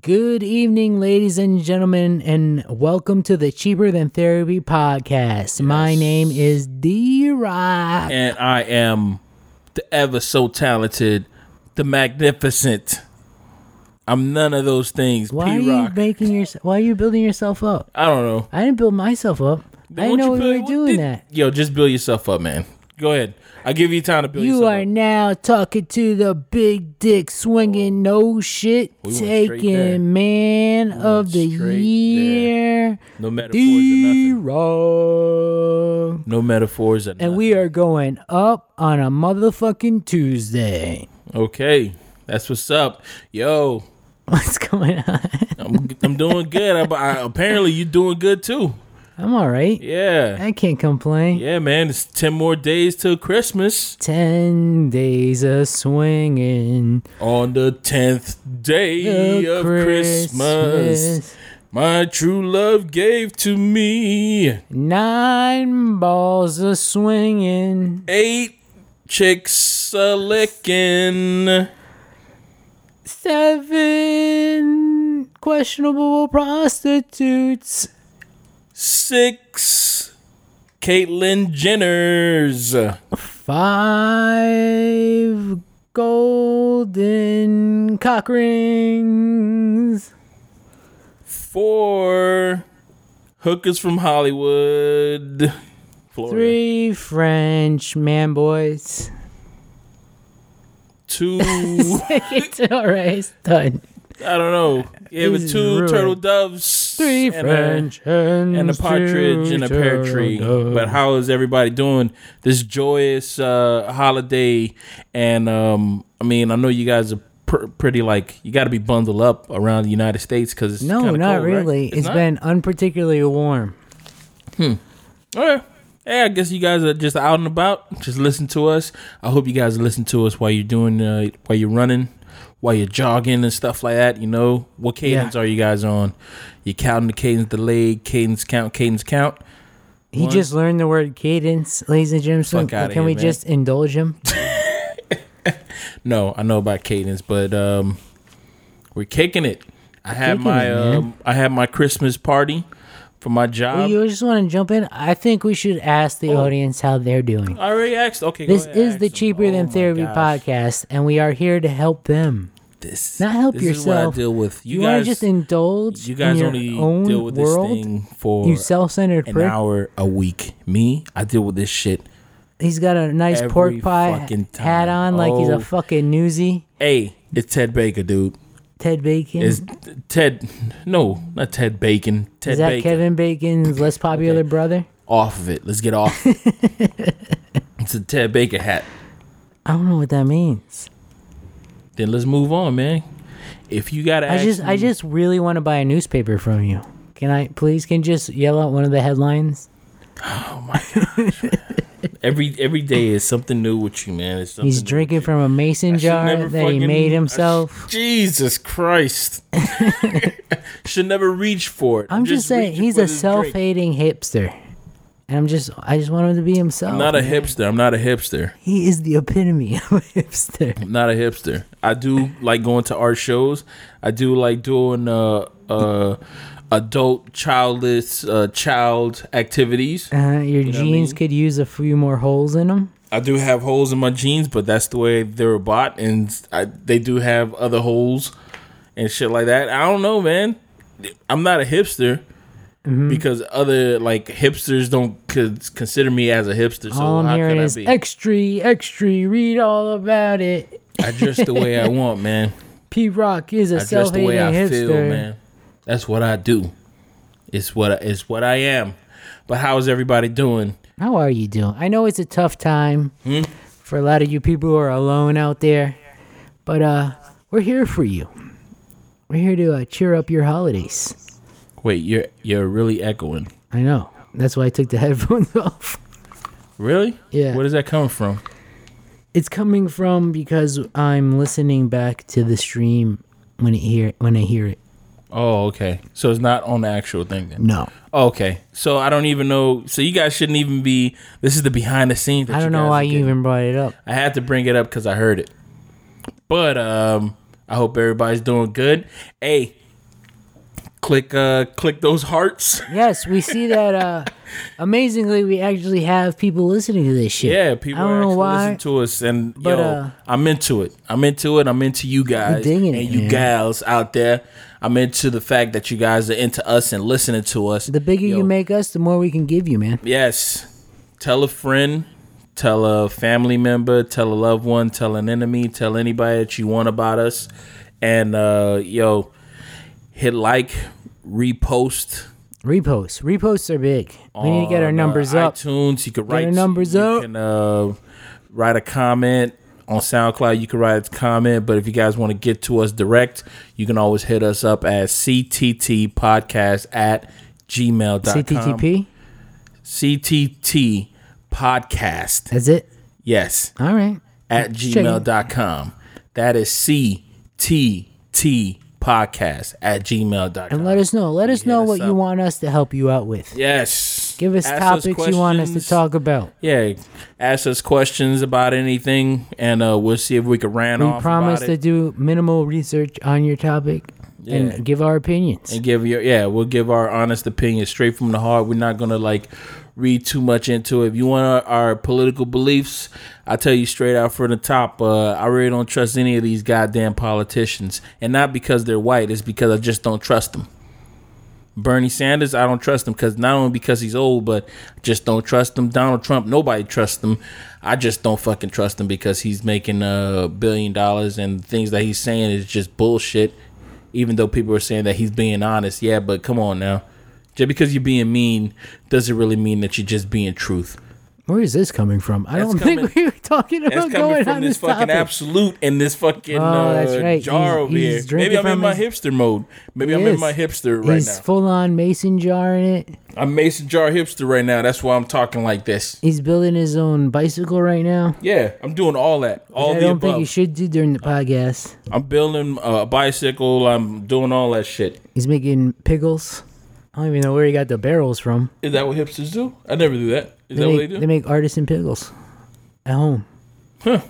Good evening, ladies and gentlemen, and welcome to the Cheaper Than Therapy podcast. My name is D Rock. and I am the ever so talented, the magnificent. I'm none of those things. Why are you making your? Why are you building yourself up? I don't know. I didn't build myself up. I didn't know you we build- were doing did- that. Yo, just build yourself up, man. Go ahead. I'll give you time to build You are up. now talking to the big dick swinging, no shit We went straight there. taking man of the straight there. year, No metaphors or nothing. No metaphors or And we are going up on a motherfucking Tuesday. Okay, that's what's up. Yo, What's going on? I'm, I'm doing good. I, I, apparently, you're doing good too. I'm all right. Yeah. I can't complain. Yeah, man. It's 10 more days till Christmas. Ten days of swinging. On the 10th day of Christmas. My true love gave to me Nine balls of swinging. eight chicks a licking. Seven questionable prostitutes. Six Caitlyn Jenners. Five golden cock rings. Four hookers from Hollywood. Florida. Three French man boys. Two, all right. It's done. I don't know. It was two ruined. turtle doves. Three and a- French hens. and a partridge in a pear tree. turtle But how is everybody doing this joyous uh, holiday? And um, I mean, I know you guys are pr- pretty like you got to be bundled up around the United States because it's No, not cold, right? really. It's it's not? been unparticularly warm. Hmm. All right. Hey, I guess you guys are just out and about. Just listen to us. I hope you guys listen to us while you're doing, uh, while you're running, while you're jogging and stuff like that. You know, what cadence are you guys on? You counting the cadence delayed, cadence count, cadence count. He One. just learned the word cadence, ladies and gentlemen. Can here, we man. just indulge him? No, I know about cadence, but um, we're kicking it. I had my it, um, I had my Christmas party for my Well, job. you just want to jump in? I think we should ask the oh. audience how they're doing. I already asked. Okay, go This ahead, is the them. Cheaper Oh Than Therapy gosh. podcast, and we are here to help them. This Not help this Is what yourself. I deal with. You, You, guys just indulge You guys in your only own deal with world? this thing for you self-centered an prick. hour a week. Me, I deal with this shit. He's got a nice every pork pie hat on, like he's Oh. a fucking newsie. Hey, it's Ted Baker, dude. Ted Bacon. Is Ted? No, not Ted Bacon. Ted Is that Baker. Kevin Bacon's less popular Okay. brother? Off of it. Let's get off. it's a Ted Baker hat. I don't know what that means. Then let's move on, man. If you gotta, I just I just really want to buy a newspaper from you. Can I please can you just yell out one of the headlines? Every every day is something new with you, man. It's He's drinking from a mason jar that he fucking- made I sh- himself. Jesus Christ! should never reach for it. I'm just saying he's a self-hating hipster. And I'm just I just want him to be himself. I'm not a hipster. I'm not a hipster. He is the epitome of a hipster. I'm not a hipster. I do like going to art shows. I do like doing uh uh adult childless uh child activities. Uh, your I jeans mean? could use a few more holes in them. I do have holes in my jeans, but that's the way they were bought, and I, they do have other holes and shit like that. I don't know, man. I'm not a hipster Mm-hmm. because other like hipsters don't c- consider me as a hipster. So all I'm how could I be? extra, extra. Read all about it. I dress the way I want, man. P Rock is a dress the self-hating way I hipster. feel, man. That's what I do. It's what I, it's what I am. But how's everybody doing? How are you doing? I know it's a tough time Hmm? for a lot of you people who are alone out there, but uh, we're here for you. We're here to uh, cheer up your holidays. Wait, you're you're really echoing. I know. That's why I took the headphones off. Really? Yeah. Where is that coming from? It's coming from because I'm listening back to the stream when it hear when I hear it. Oh, okay. So it's not on the actual thing then. No, Oh, okay. So I don't even know. So you guys shouldn't even be. This is the behind the scenes. That I don't you know guys why are you getting. even brought it up. I had to bring it up because I heard it. But um, I hope everybody's doing good. Hey, click uh click those hearts. Yes, we see that. Uh, amazingly, we actually have people listening to this shit. Yeah, people I don't know actually why. listen to us, and but, yo, uh, I'm into it. I'm into it. I'm into you guys digging and it, you man. gals out there. I'm into the fact that you guys are into us and listening to us. The bigger Yo, you make us, the more we can give you, man. Yes. Tell a friend, tell a family member, tell a loved one, tell an enemy, tell anybody that you want about us. And uh yo, hit like, repost. Reposts, reposts are big. We need to get our numbers uh, up. iTunes, you could our write numbers you up. Can uh, write a comment on SoundCloud. You can write a comment, but if you guys want to get to us direct, you can always hit us up at ctt podcast at gmail.com. CTTP. CTT podcast. That's it. Yes, All right. at gmail.com. That is CTT podcast at gmail.com. And let us know. Let us know us what you want us to help you out with. Yes. Give us topics you want us to talk about. Yeah, ask us questions about anything, and uh, we'll see if we can ran We off promise about to it do minimal research on your topic Yeah. and give our opinions. and give your yeah. We'll give our honest opinion straight from the heart. We're not gonna like read too much into it. If you want our, our political beliefs, I tell you straight out from the top. Uh, I really don't trust any of these goddamn politicians, and not because they're white. It's because I just don't trust them. Bernie Sanders, I don't trust him because not only because he's old, but just don't trust him. Donald Trump, nobody trusts him. I just don't fucking trust him because he's making a billion dollars and things that he's saying is just bullshit. Even though people are saying that he's being honest, yeah, but come on now. Just because you're being mean doesn't really mean that you're just being truth. Where is this coming from? I That's don't coming- think we were talking about going from on this this fucking topic. absolute and this fucking Oh, uh, that's right. jar He's- over he's here. Maybe I'm in my his- hipster mode. Maybe He I'm in my hipster right He's now. full on mason jar in it. I'm mason jar hipster right now. That's why I'm talking like this. He's building his own bicycle right now. Yeah, I'm doing all that. All I the don't above. think you should do during the podcast. I'm building a bicycle. I'm doing all that shit. He's making pickles. I don't even know where he got the barrels from. Is that what hipsters do? I never do that. Is that make, what they do? they make artisan pickles at home. Huh.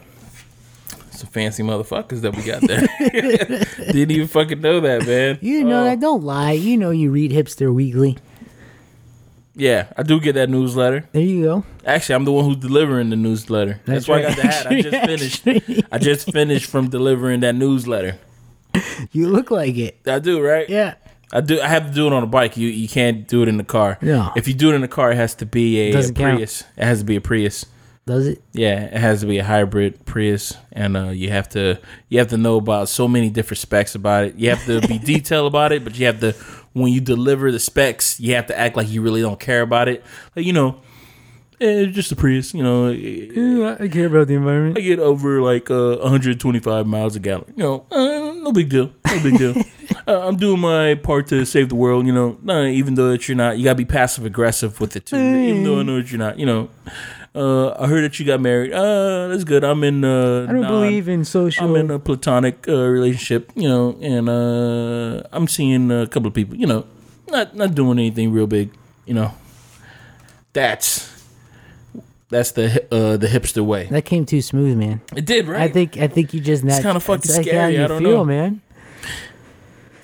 Some fancy motherfuckers that we got there. Didn't even fucking know that, man. You know Oh. that. Don't lie. You know you read Hipster Weekly. Yeah, I do get that newsletter. There you go. Actually, I'm the one who's delivering the newsletter. That's, That's why I got the hat. I just finished. I just finished from delivering that newsletter. You look like it. I do, right? Yeah. I do. I have to do it on a bike. You you can't do it in the car. No. If you do it in the car, it has to be a, Doesn't count. Prius. It has to be a Prius. Does it? Yeah, it has to be a hybrid Prius, and uh, you have to you have to know about so many different specs about it. You have to be detailed about it, but you have to when you deliver the specs, you have to act like you really don't care about it. Like you know, eh, it's just a Prius. You know, eh, I care about the environment. I get over like uh, 125 miles a gallon. You know, uh, no big deal. No big deal. uh, I'm doing my part to save the world. You know, nah, even though that you're not, you gotta be passive aggressive with it too. Even though I know that you're not. You know, uh, I heard that you got married. Uh, that's good. I'm in. Uh, I don't non- believe in social. I'm in a platonic uh, relationship. You know, and uh, I'm seeing a couple of people. You know, not not doing anything real big. You know, that's. That's the uh, the hipster way. that came too smooth, man. It did, right? I think I think you just not. fucking it's like scary, How you I don't feel, know. man.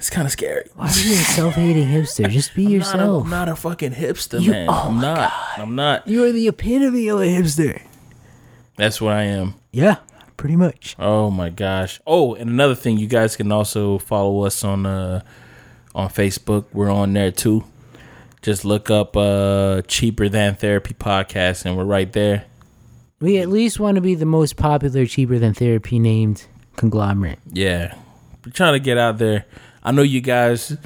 It's kind of scary. Why are you a self-hating hipster? Just be Not a, yourself. I'm not a fucking hipster, You- man. oh I'm not. I'm not. You are the epitome of a hipster. That's what I am. Yeah, pretty much. Oh my gosh. Oh, and another thing, you guys can also follow us on uh on Facebook. We're on there too. Just look up uh cheaper than therapy podcast and we're right there. We at least want to be the most popular, cheaper than therapy named conglomerate. Yeah. We're trying to get out there. I know you guys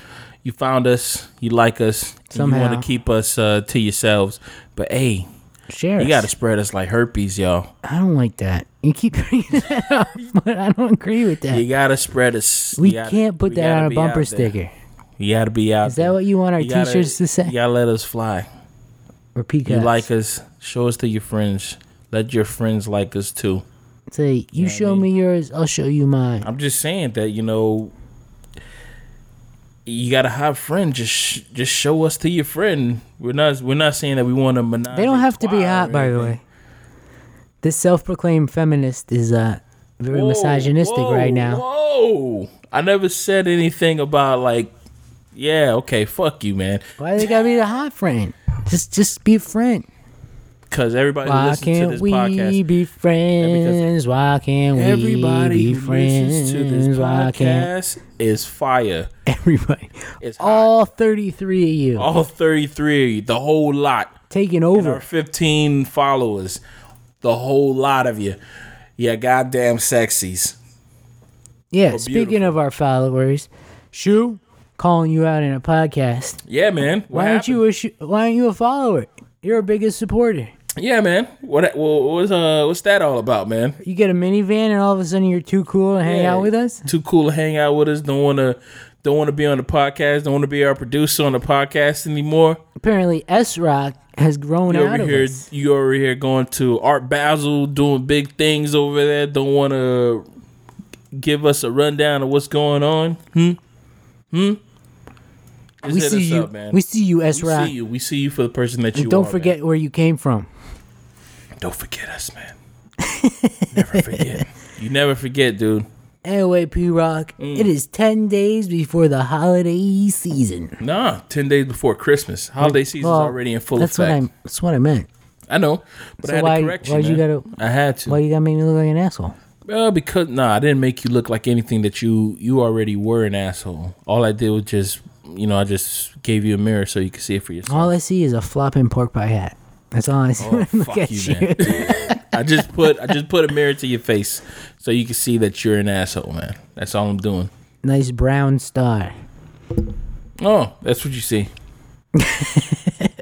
you found us, you like us, and you want to keep us uh to yourselves. But hey, Share. you got to spread us like herpes, y'all. I don't like that. You keep bringing that up, but I don't agree with that. You gotta spread us. we gotta- can't put we that on a bumper sticker. You gotta be out. Is that what you want our You gotta- t-shirts to say? You gotta let us fly. Or peacocks? You like us? Show us to your friends. Let your friends like us too. Say, you Yeah, I show mean- me yours, I'll show you mine. I'm just saying that you know. You gotta have friends. Just sh- just show us to your friend. We're not we're not saying that we want to monopolize. They don't have to be hot, by the way. This self-proclaimed feminist is uh very misogynistic right now. Whoa! I never said anything about like Yeah, okay, fuck you, man. Why they gotta be the hot friend? Just just be a friend. Because everybody Why listens to can't this we podcast, be friends? Why can't we everybody be friends? listens to this Why can't podcast is fire. everybody? It's. All thirty three of you All 33, the whole lot. taking And over. our 15 followers, the whole lot of you. Yeah, goddamn sexies. Yeah, Oh, speaking of our followers, Shu calling you out in a podcast. Yeah, man. What Why aren't you a Shu- why aren't you a follower? You're our biggest supporter. Yeah, man. What what what's uh what's that all about, man? You get a minivan and all of a sudden you're too cool to hang Yeah. out with us. Too cool to hang out with us. Don't want to don't want to be on the podcast. Don't want to be our producer on the podcast anymore. Apparently, S Rock has grown You out over of here, us. you over here going to Art Basel, doing big things over there. Don't want to give us a rundown of what's going on. Hmm. Hmm. Just We see you. up, man. We see you, S We Rock. see you. We see you for the person that you And don't are, forget where you came from. Man. Don't forget us, man. never forget. You never forget, dude. Anyway, P Rock, Mm. it is 10 days before the holiday season. Nah, ten days before Christmas. Holiday season's Well, already in full that's effect. what I that's what I meant. I know, but So I had why- to correct you. why'd you man. gotta- I had to. Why you gotta make me look like an asshole? Well, because nah, I didn't make you look like anything that you you already were an asshole. All I did was just you know I just gave you a mirror so you could see it for yourself. All I see is a flopping pork pie hat. That's all I see Oh, look fuck at you, you. man. I just put I just put a mirror to your face so you can see that you're an asshole, man. That's all I'm doing. nice brown star. Oh, that's what you see.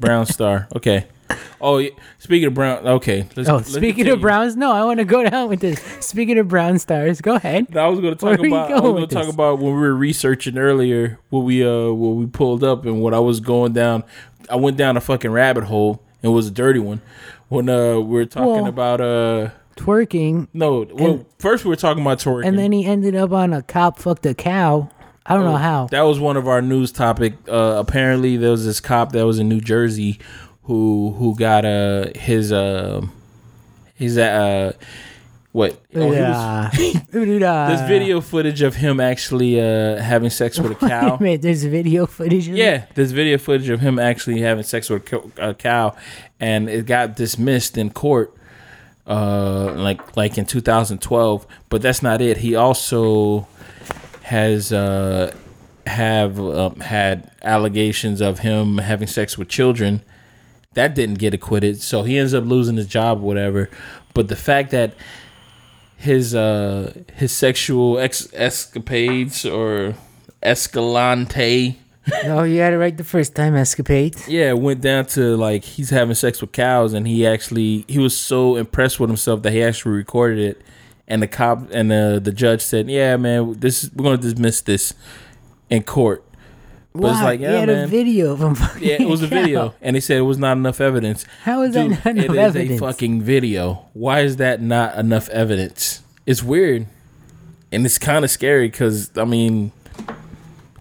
brown star. Okay. Oh, speaking of brown. Okay. Let's, Oh, let's speaking continue. of browns, no, I want to go down with this. Speaking of brown stars, go ahead. I was going to Where talk you about. I was going to talk this? about when we were researching earlier what we uh what we pulled up and what I was going down. I went down a fucking rabbit hole. It was a dirty one. When uh we were talking Well- about uh Twerking, no well first we were talking about twerking and then he ended up on a cop fucked a cow. I don't know how. That was one of our news topic. Uh, apparently, there was this cop that was in New Jersey who who got uh his uh his uh what oh, he was- Yeah. this video footage of him actually uh having sex with a cow. Wait, there's video footage. Of it? Yeah, there's video footage of him actually having sex with a a cow, and it got dismissed in court, uh, like like in 2012. But that's not it. He also has uh, have um, had allegations of him having sex with children. That didn't get acquitted, so he ends up losing his job, or whatever. But the fact that his uh his sexual ex- escapades or escalante No, you had it right the first time, escapade. yeah, it went down to like he's having sex with cows, and he actually he was so impressed with himself that he actually recorded it. And the cop and the the judge said, "Yeah, man, this we're gonna dismiss this in court." But it's Wow, like, he yeah, had man. a video of him. fucking Yeah, it was a video, and they said it was not enough evidence. How is that Dude, not enough is evidence? a fucking video. Why is that not enough evidence? It's weird, and it's kind of scary because I mean,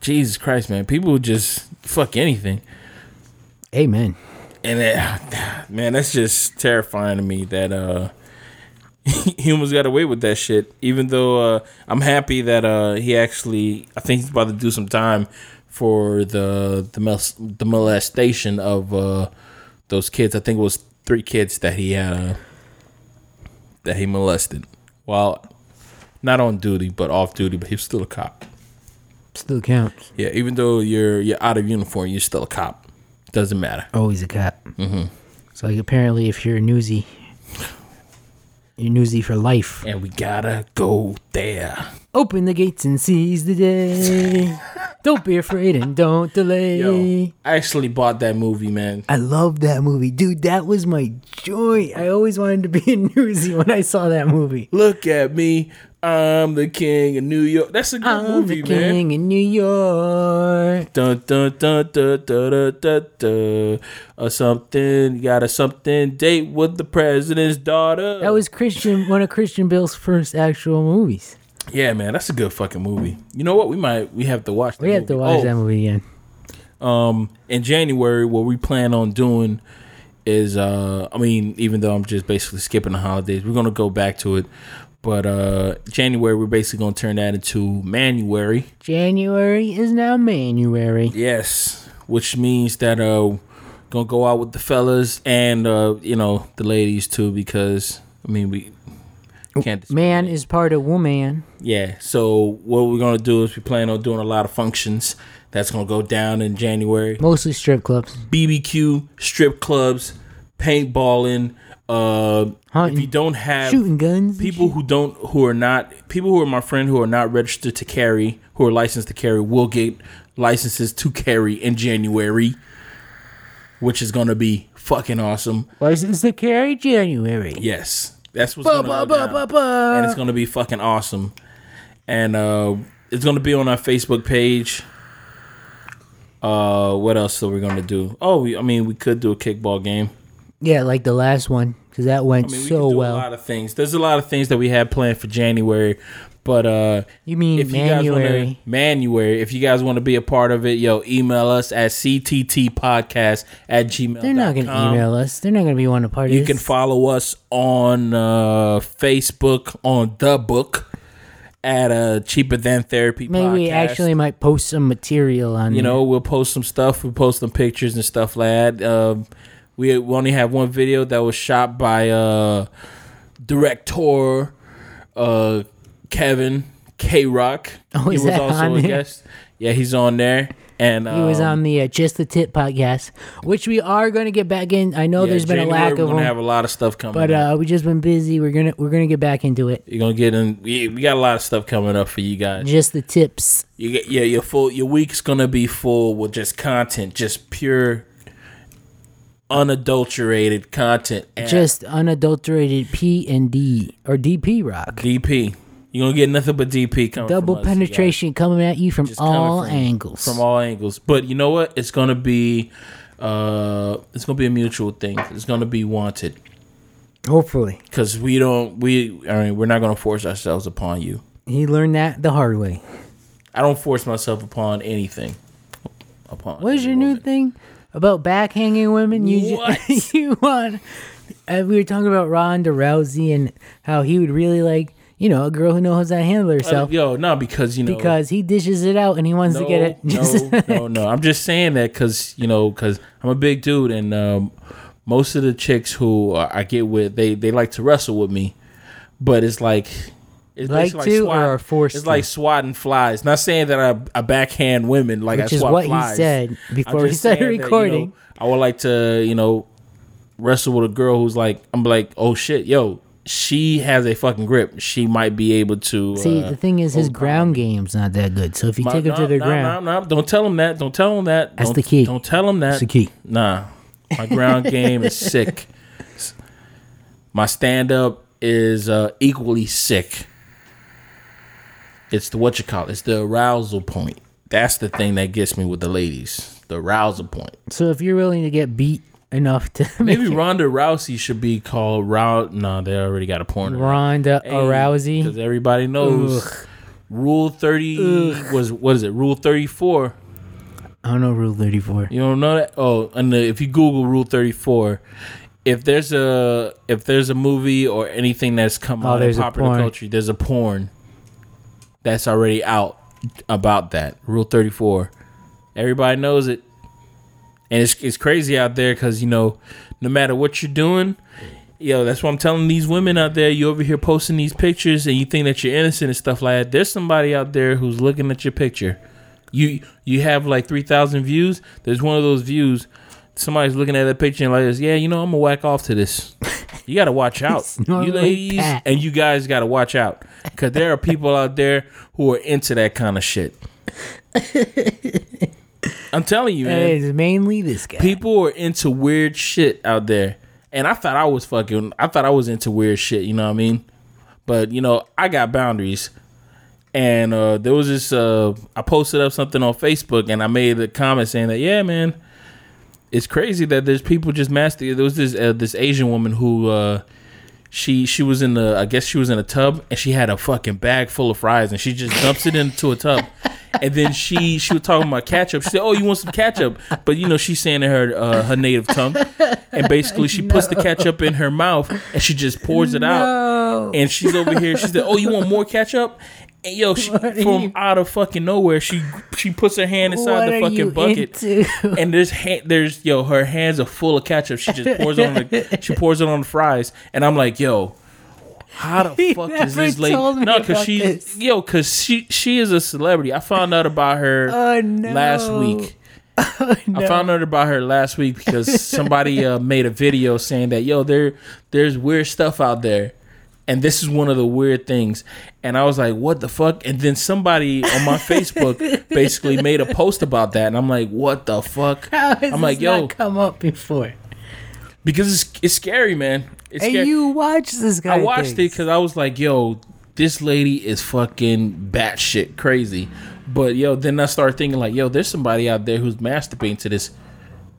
Jesus Christ, man, people just fuck anything. Amen. and it, man, that's just terrifying to me that uh humans got away with that shit. Even though uh, I'm happy that uh he actually, I think he's about to do some time for the the, the molestation of uh those kids. I think it was three kids that he had uh, that he molested while not on duty but off duty. But he was still a cop. Still counts. Yeah, even though you're you're out of uniform, you're still a cop. Doesn't matter. Always a cop. Mm-hmm. So like, apparently, if you're a newsie, you're newsie for life. and we gotta go there. Open the gates and seize the day. don't be afraid and don't delay. Yo, I actually bought that movie, man. I love that movie, dude. That was my joy. I always wanted to be a newsie when I saw that movie. Look at me, I'm the king of New York. That's a good I'm movie, the man. king in New York. Dun dun dun dun dun dun dun dun. Or something. You got a something date with the president's daughter. That was Christian, one of Christian Bale's first actual movies. Yeah, man. That's a good fucking movie. You know what? We might we have to watch. That We have to movie. watch Oh, that movie again. um in January what we plan on doing is uh I mean even though I'm just basically skipping the holidays we're going to go back to it But uh January we're basically gonna turn that into Manuary. January is now Manuary. Yes. Which means that uh gonna go out with the fellas and uh, you know, the ladies too, because I mean we can't Man is part of woman. Yeah. So what we're gonna do is we plan on doing a lot of functions. That's gonna go down in January. Mostly strip clubs. BBQ, strip clubs, paintballing. Uh, if you don't have Shooting guns. people who don't, who are not, people who are my friend who are not registered to carry, who are licensed to carry, will get licenses to carry in January, which is gonna be fucking awesome. License to carry January. Yes, that's what's Ba, gonna ba, ba, ba, ba. and it's gonna be fucking awesome. And uh, it's gonna be on our Facebook page. Uh, what else are we gonna do? Oh, we, I mean, we could do a kickball game. Yeah, like the last one, because that went I mean, we so well. a lot of things. There's a lot of things that we had planned for January, but uh, You mean if you guys want Manuary? to Manuary, if you guys want to be a part of it, yo, email us at cttpodcast at gmail. They're not going to email us. They're not going to be one of part You can follow us on uh, Facebook on the book at uh, cheaper than therapy. Maybe we actually might post some material on you there. know, we'll post some stuff. We will post some pictures and stuff like that. Um, we, we only have one video that was shot by uh, director uh, Kevin K Rock. Oh, he was that also on a there? guest. Yeah, he's on there. And He was um, on the uh, Just the Tip podcast, which we are going to get back in. I know yeah, there's been a lack we're of gonna have a lot of stuff coming. but uh, we just been busy. We're gonna we're gonna get back into it. You're gonna get in. We, we got a lot of stuff coming up for you guys. Just the tips. You get yeah, your full your week's gonna be full with just content, just pure, unadulterated content. Just unadulterated P and D or DP rock. DP. You're gonna get nothing but DP coming. Double from us, you guys. penetration coming at you from Just all from- angles. From all angles. But you know what? It's gonna be, uh, it's gonna be a mutual thing. It's gonna be wanted Hopefully, because we don't. We I mean, we're not gonna force ourselves upon you. he learned that the hard way. I don't force myself upon anything. Upon. What is your any new thing about backhanging women? You ju- you want? Uh, we were talking about Ronda Rousey and how he would really like, you know, a girl who knows how to handle Uh, herself yo, no, because you know because he dishes it out and he wants to get it. No, no, no. I'm just saying that because you know, because I'm a big dude, and um, most of the chicks who uh, I get with, they they like to wrestle with me, but it's like. It's Like to swat- or forced It's to? like swatting flies. Not saying that I, I backhand women like Which I is what flies. he said before we just started saying that, you know, recording. I would like to, you know, wrestle with a girl who's like, I'm like, oh shit, yo, she has a fucking grip. She might be able to. See, uh, the thing is, his ground game's not that good. So if you my- take him to the no, ground, No, no, don't tell him that. Don't tell him that. That's don't, the key. Don't tell him that. that's the key. Nah, my ground game is sick. My stand up is uh, equally sick. It's the what you call it. It's the arousal point. That's the thing that gets me with the ladies. The arousal point. So if you're willing to get beat enough to make Maybe Ronda Rousey should be called Round. No, they already got a porn. Ronda Rousey, because everybody knows Ugh. Rule thirty was what is it? Rule thirty four. I don't know Rule 34. You don't know that? Oh, and the, if you Google Rule Thirty Four, if there's a if there's a movie or anything that's come Oh, out in popular culture, there's a porn that's already out about that Rule Thirty Four. Everybody knows it, and it's it's crazy out there because you know, no matter what you're doing. Yo, that's what I'm telling these women out there. You over here posting these pictures and you think that you're innocent and stuff like that. There's somebody out there who's looking at your picture. You you have like three thousand views. There's one of those views. Somebody's looking at that picture and like this. Yeah, you know I'm gonna whack off to this. You gotta watch out, you ladies, Pat. and you guys gotta watch out because there are people out there who are into that kind of shit. I'm telling you, man. it's mainly this guy. People are into weird shit out there. And I thought I was fucking I thought I was into weird shit, you know what I mean? But you know, I got boundaries. And uh there was this uh I posted up something on Facebook and I made a comment saying that, yeah, man, it's crazy that there's people just master there was this uh, this Asian woman who uh she she was in the I guess she was in a tub and she had a fucking bag full of fries and she just dumps it into a tub. And then she she was talking about ketchup. She said, "Oh, you want some ketchup?" But you know, she's saying in her uh, her native tongue, and basically she puts the ketchup in her mouth and she just pours it out. and she's over here. She said, "Oh, you want more ketchup?" And yo, she, from you- out of fucking nowhere, she she puts her hand inside the fucking bucket, into? and there's ha- there's yo, her hands are full of ketchup. She just pours it on the she pours it on the fries, and I'm like, yo. How the He fuck is this lady? No, because this. yo, because she she is a celebrity. I found out about her Oh, no. last week. Oh, no. I found out about her last week because somebody uh, made a video saying that yo, there there's weird stuff out there, and this is one of the weird things. And I was like, what the fuck? And then somebody on my Facebook basically made a post about that, and I'm like, what the fuck? I'm like, yo, come up before? Because it's it's scary, man. It's Hey, scary. you watch this guy? I watched it because I was like, yo, this lady is fucking batshit crazy. But yo, then I started thinking like, yo, there's somebody out there who's masturbating to this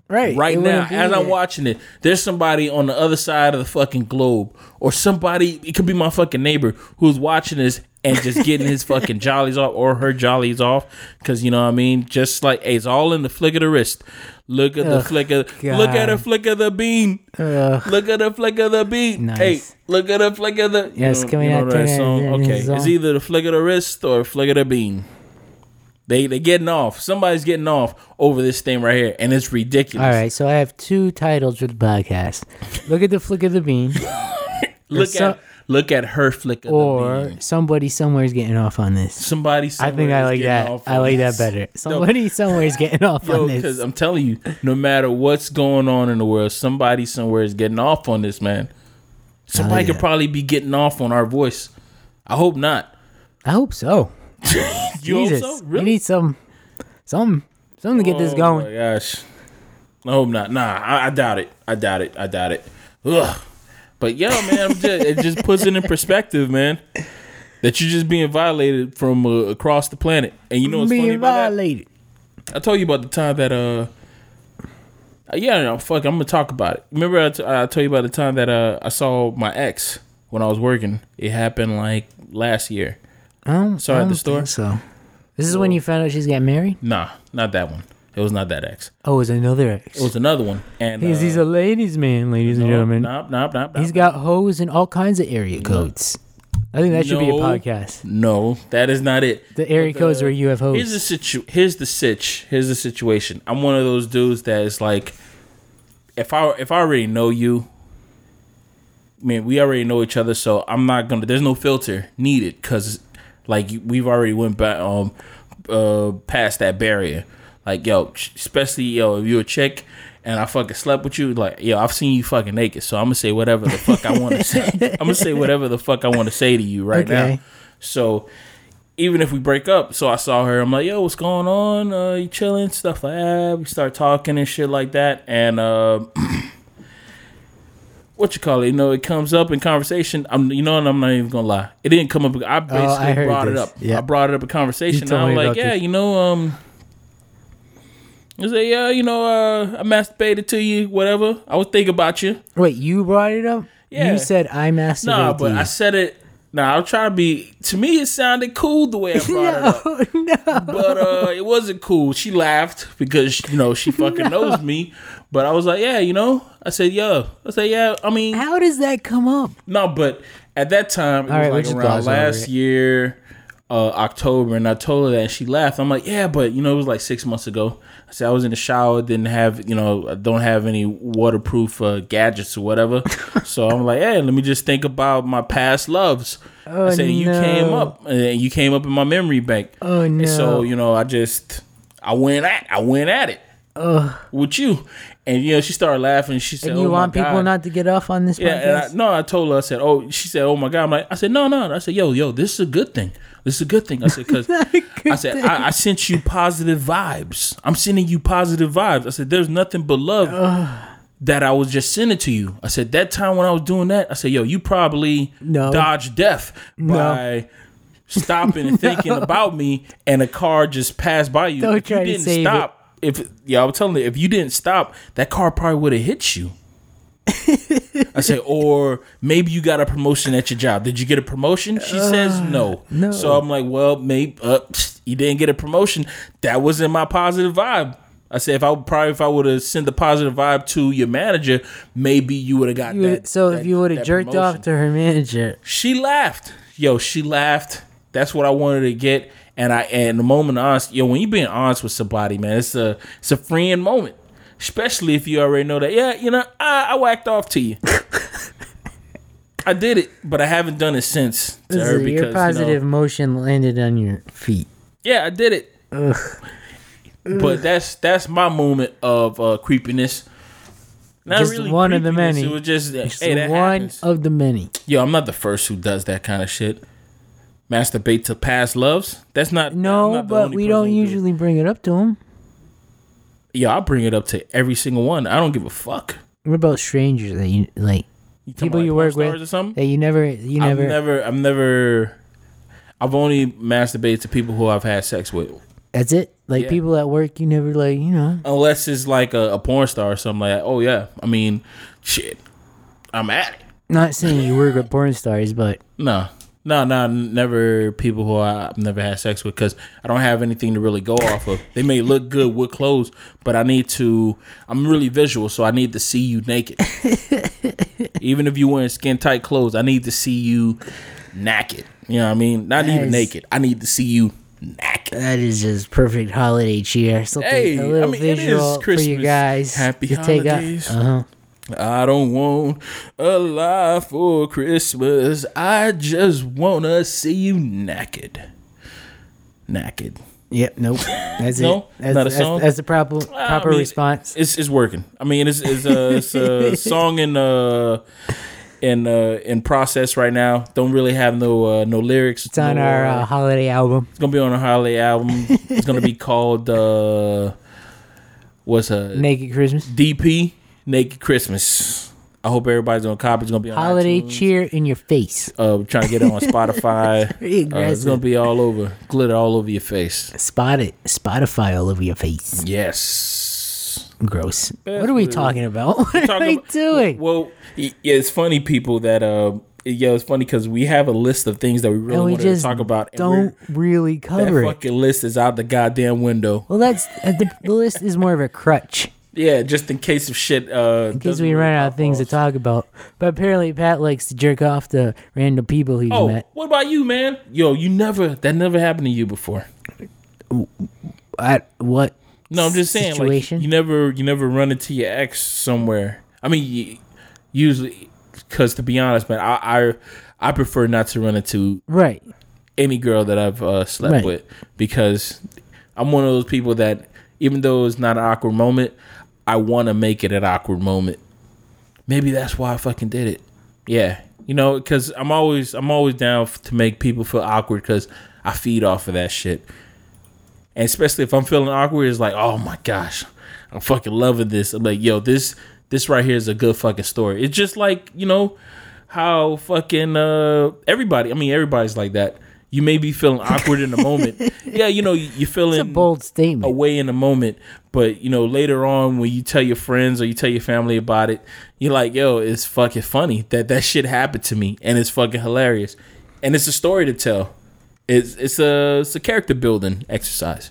right right now as I'm watching it. There's somebody on the other side of the fucking globe, or somebody. It could be my fucking neighbor who's watching this and just getting his fucking jollies off or her jollies off, because you know what I mean. Just like hey, it's all in the flick of the wrist. Look at the flick of look at the flick of the bean. Ugh. Look at the flick of the bean. Nice. Hey, look at the flick of the. Yes, you know, can we you know that song? Okay, it's either the flick of the wrist or flick of the bean. They they getting off. Somebody's getting off over this thing right here, and it's ridiculous. All right, so I have two titles for the podcast. Look at the flick of the bean, Look so- at look at her flick of the or somebody somewhere's getting off on this. Somebody. I think I like that. I like that better. Somebody somewhere's getting off Yo, on because this. I'm telling you, no matter what's going on in the world, somebody somewhere is getting off on this, man. Somebody could yeah. probably be getting off on our voice. I hope not. I hope so. You Jesus, hope so? we need some, some, something to get this going. Oh going. my gosh. I hope not. Nah, I, I doubt it. I doubt it. I doubt it. Ugh. But yeah, man, just, it just puts it in perspective, man. That you're just being violated from uh, across the planet, and you know what's funny Being about that? violated. I told you about the time that uh, yeah, no, fuck, I'm gonna talk about it. Remember, I, t- I told you about the time that uh, I saw my ex when I was working. It happened like last year. I don't, Saw I at the store? think So, this is when you found out she's getting married. Nah, not that one. It was not that ex. Oh, it was another ex. It was another one. And he's, uh, he's a ladies' man, ladies and gentlemen. Nope, nope, nope, nope. He's got hoes in all kinds of area codes. I think that should be a No. podcast. No, that is not it. The area But, codes uh, where you have Here's the hoes. situ. Here's the sitch. Here's the situation. I'm one of those dudes that is like, if I if I already know you, I mean, we already know each other, so I'm not gonna. There's no filter needed because, like, we've already went back um uh past that barrier. Like, yo, especially yo, if you're a chick. And I fucking slept with you, like yo, I've seen you fucking naked, so I'm gonna say whatever the fuck I want to say. I'm gonna say whatever the fuck I want to say to you right Okay. now. So even if we break up, so I saw her, I'm like, yo, what's going on? Uh, you chilling? Stuff like that. We start talking and shit like that. And uh, what you call it? You know, it comes up in conversation. I'm, you know, and I'm not even gonna lie. It didn't come up. I basically Oh, I brought it up. Yeah. I brought it up in conversation. And I'm like, yeah, this. you know, um. I say, yeah, you know, uh, I masturbated to you, whatever. I was thinking about you. Wait, you brought it up? Yeah. You said I masturbated. Nah, but I said it. Nah, I'm trying to be. To me, it sounded cool the way I brought it up. No. but uh, it wasn't cool. She laughed because you know she fucking knows me. But I was like, yeah, you know. I said, yeah. I said, yeah. I mean, How does that come up? no, but at that time it All right, was let's like around last year, uh, October, and I told her that, and she laughed. I'm like, yeah, but you know, it was like six months ago. I said I was in the shower, didn't have, you know, I don't have any waterproof uh, gadgets or whatever. so I'm like, hey, let me just think about my past loves. Oh, I said you came up, and you came up in my memory bank. Oh, no. And so you know, I just I went at I went at it Ugh. with you, and you know, she started laughing. She said, And you "Oh want people God. not to get off on this Yeah, I, no, I told her. I said, "Oh," she said, "Oh my god." I'm like, I said, "No, no." I said, "Yo, yo, this is a good thing. This is a good thing." I said, "Cause I said I, I sent you positive vibes. I'm sending you positive vibes." I said, "There's nothing but love." That I was just sending to you. I said that time when I was doing that, I said, "Yo, you probably No. dodged death by stopping and thinking about me, and a car just passed by you. Don't if you didn't save it. stop, if yeah, I was telling you, if you didn't stop, that car probably would have hit you." I say, or maybe you got a promotion at your job. Did you get a promotion? She says no. no. So I'm like, well, maybe uh, you didn't get a promotion. That wasn't my positive vibe. I say if I would probably if I would have sent the positive vibe to your manager, maybe you would have got You that. so that- if you would have jerked promotion. off to her manager, she laughed. Yo, she laughed. That's what I wanted to get. And I and the moment of honest, yo, when you being honest with somebody, man, it's a it's a freeing moment. Especially if you already know that, yeah, you know, I, I whacked off to you. I did it, but I haven't done it since to her your because you know- positive motion landed on your feet. yeah, I did it. But that's that's my moment of uh, creepiness. Not Just one of the many. It was just It's hey, one happens. of the many. Yo, I'm not the first who does that kind of shit. Masturbate to past loves. That's not No, not but we don't who do usually bring it up to him. Yeah, I bring it up to every single one. I don't give a fuck. What about strangers that you like? You People you work with or something? that you never, you I've never. never, I've never, I've only masturbated to people who I've had sex with. That's it. Like Yeah. people at work, you never like, you know. Unless it's like a, a porn star or something like that. Oh yeah, I mean, shit, I'm at it. Not saying you work with porn stars, but No, no, no, never people who I've never had sex with because I don't have anything to really go off of. They may look good with clothes, but I need to. I'm really visual, so I need to see you naked. even if you're wearing skin tight clothes, I need to see you naked. You know what I mean? Not even Yes. naked. I need to see you naked. that is just perfect holiday cheer. Something Hey, a I little mean, it is visual for you guys. Happy to take holidays. Uh-huh. I don't want a lie for Christmas. I just wanna see you naked. Naked. Yep. Nope. That's No? it. That's, Not a that's, song? that's the proper proper mean, response. It's it's working. I mean, it's it's a, it's a song in uh in uh in process right now. Don't really have no uh, no lyrics. It's on no, our uh, uh, holiday album. It's gonna be on our holiday album. it's gonna be called uh what's a Naked Christmas. DP Naked Christmas. I hope everybody's gonna copy. It's gonna be on Holiday iTunes. cheer in your face. Uh, trying to get it on Spotify. Uh, it's gonna be all over, glitter all over your face. Spot it. Spotify all over your face. Yes. Gross. That's what are we talking about? What are we about- doing? Well, yeah, it's funny, people. That uh, yeah, it's funny because we have a list of things that we really we wanted to talk about. and don't really cover that it. fucking list is out the goddamn window. Well, that's uh, the, the list is more of a crutch Yeah, just in case of shit. Uh, in case we run out of things to talk about. But apparently, Pat likes to jerk off to random people he's Oh, met. what about you, man? Yo, you never that never happened to you before. At what? No, I'm just saying, Situation? like you never you never run into your ex somewhere. I mean, usually, because to be honest, man, I, I I prefer not to run into Right. any girl that I've uh, slept Right. with because I'm one of those people that even though it's not an awkward moment, I want to make it an awkward moment. Maybe that's why I fucking did it. Yeah, you know, because I'm always I'm always down to make people feel awkward because I feed off of that shit. And especially if I'm feeling awkward, it's like, oh my gosh, I'm fucking loving this. I'm like, yo, this this right here is a good fucking story. It's just like you know how fucking uh everybody. I mean, everybody's like that. You may be feeling awkward in the moment. Yeah, you know, you- you're feeling It's a bold statement. away in the moment, but you know, later on when you tell your friends or you tell your family about it, you're like, yo, it's fucking funny that that shit happened to me, and it's fucking hilarious, and it's a story to tell. It's it's a it's a character building exercise,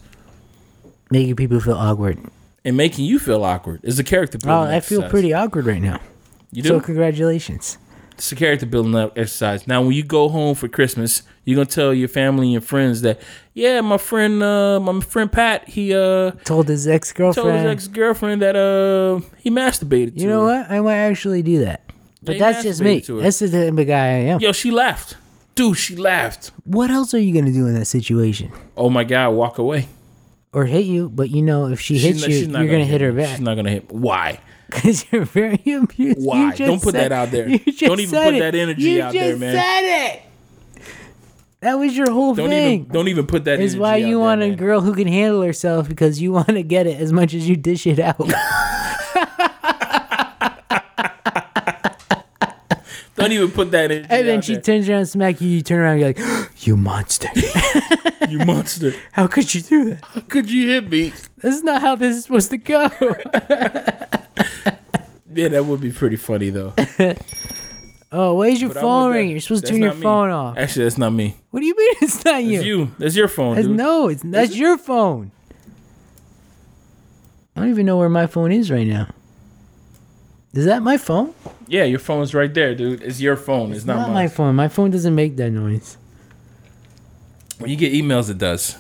Making people feel awkward. and making you feel awkward is a character building. Oh, building. I feel pretty awkward right now. You do. So congratulations. It's a character building up exercise. Now, when you go home for Christmas, you're gonna tell your family and your friends that, yeah, my friend, uh, my friend Pat, he uh Told his ex girlfriend, told his ex girlfriend that uh he masturbated. to You know her. what? I might actually do that. But that's just me. masturbated to her. That's the type of guy I am. Yo, she laughed. Dude, she laughed. What else are you gonna do in that situation? Oh my god, walk away. Or hit you? But you know, if she hits not- you, you're not gonna, hit her back She's not gonna hit. Why? because you're very abused. Why? Don't put said- that out there. Don't even put it. that energy You out there, man. Said it. That was your whole Don't thing. even don't even put that. is why you there, want a man. girl who can handle herself because you want to get it as much as you dish it out. Don't even put that energy. and then she there. turns around and smack you. You turn around and you're like, "You monster! you monster. How could you do that? How could you hit me? This is not how this is supposed to go." Yeah, that would be pretty funny though. oh, where's your But I phone ring? You're supposed to that's turn your not me. phone off. Actually, that's not me. What do you mean it's not you? It's you. That's your phone, That's- dude. no, it's that's your phone. I don't even know where my phone is right now. Is that my phone? Yeah, your phone's right there, dude. It's your phone. It's, not, mine. my phone. My phone doesn't make that noise. When you get emails, it does.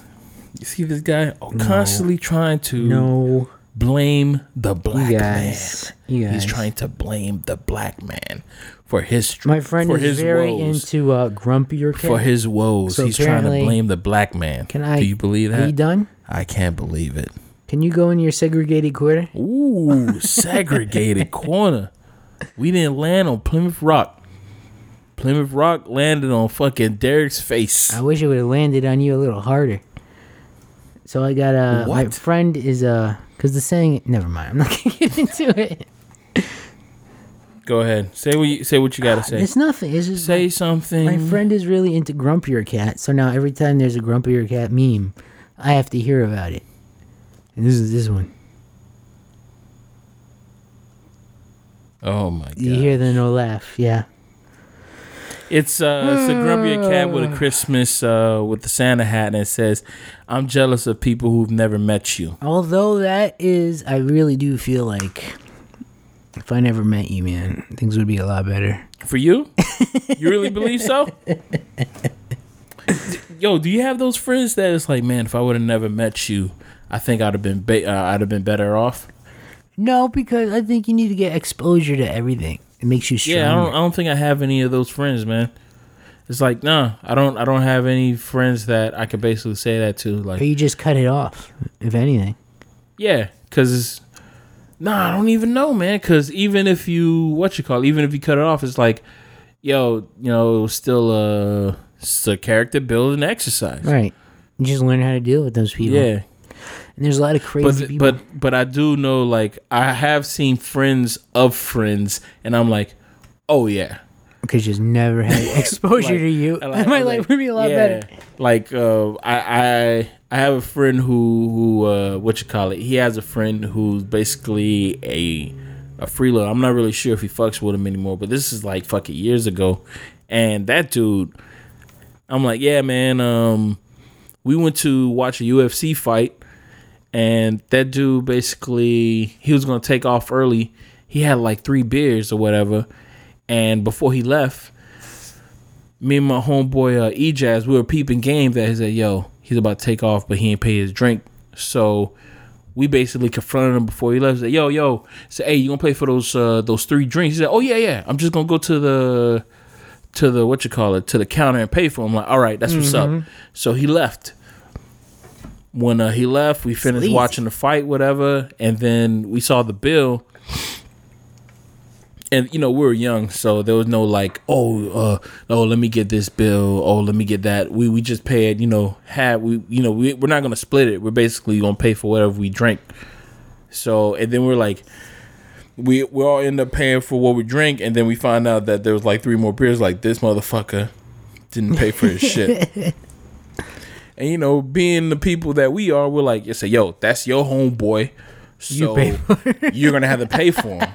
You see this guy oh, constantly trying to No, blame the black. You man. guys. He's trying to blame the black man for his My friend for is his very woes. into uh, grumpier cat. for his woes. So He's trying to blame the black man. Can I? Do you believe Are you done? I can't believe it. Can you go in your segregated quarter? Ooh, segregated corner. We didn't land on Plymouth Rock. Plymouth Rock landed on fucking Derek's face. I wish it would have landed on you a little harder. So I got a my What? friend is uh because the saying never mind I'm not gonna get into it. Go ahead. Say what you say. What you gotta uh, say. It's nothing. It's just Say my, something. my friend is really into Grumpier Cat. So now every time there's a Grumpier Cat meme, I have to hear about it. And this is this one. Oh my god. You hear the no laugh? Yeah. It's uh, it's a grumpier cat with a Christmas uh with the Santa hat, and it says, "I'm jealous of people who've never met you." Although that is, I really do feel like if I never met you, man, things would be a lot better. For you, you really believe so? Yo, do you have those friends that it's like, man, if I would have never met you, I think I'd have been ba- uh, I'd have been better off. No, because I think you need to get exposure to everything. It makes you stronger. Yeah, I don't. I don't think I have any of those friends, man. It's like, nah, I don't. I don't have any friends that I could basically say that to. Or Like, you just cut it off, if anything. yeah, because nah, I don't even know, man. Because even if you what you call, it, even if you cut it off, it's like, yo, you know, still a, it's a character building exercise. Right. You just learn how to deal with those people. Yeah, And there's a lot of crazy but people. but but I do know, like, I have seen friends of friends, and I'm like, oh yeah. because just never had exposure Like- to you. like- My like, life would be a lot yeah, better. Like uh, I I I have a friend who who uh, what you call it? He has a friend who's basically a a freeloader. I'm not really sure if he fucks with him anymore, but this is like fucking years ago. And that dude, I'm like, yeah, man. Um, we went to watch a UFC fight, and that dude basically he was gonna take off early. He had like three beers or whatever, and before he left, me and my homeboy uh, Ejaz, we were peeping game that he said, "Yo, he's about to take off, but he ain't pay his drink." So we basically confronted him before he left. Said, "Yo, yo, say, hey, you gonna pay for those uh, those three drinks?" He said, "Oh yeah, yeah. I'm just gonna go to the to the what you call it to the counter and pay for them." I'm like, "All right, that's what's up." So he left. When uh, he left, we finished Sleazy. watching the fight, whatever, and then we saw the bill. And you know we were young so there was no like oh uh oh let me get this bill. Oh let me get that. We we just paid you know had we you know we, we're not gonna split it. We're basically gonna pay for whatever we drink. So and then we're like we we all end up paying for what we drink and then we find out that there was like three more beers. Like this motherfucker didn't pay for his shit and you know being the people that we are we're like you say yo that's your homeboy so pay you're gonna have to pay for him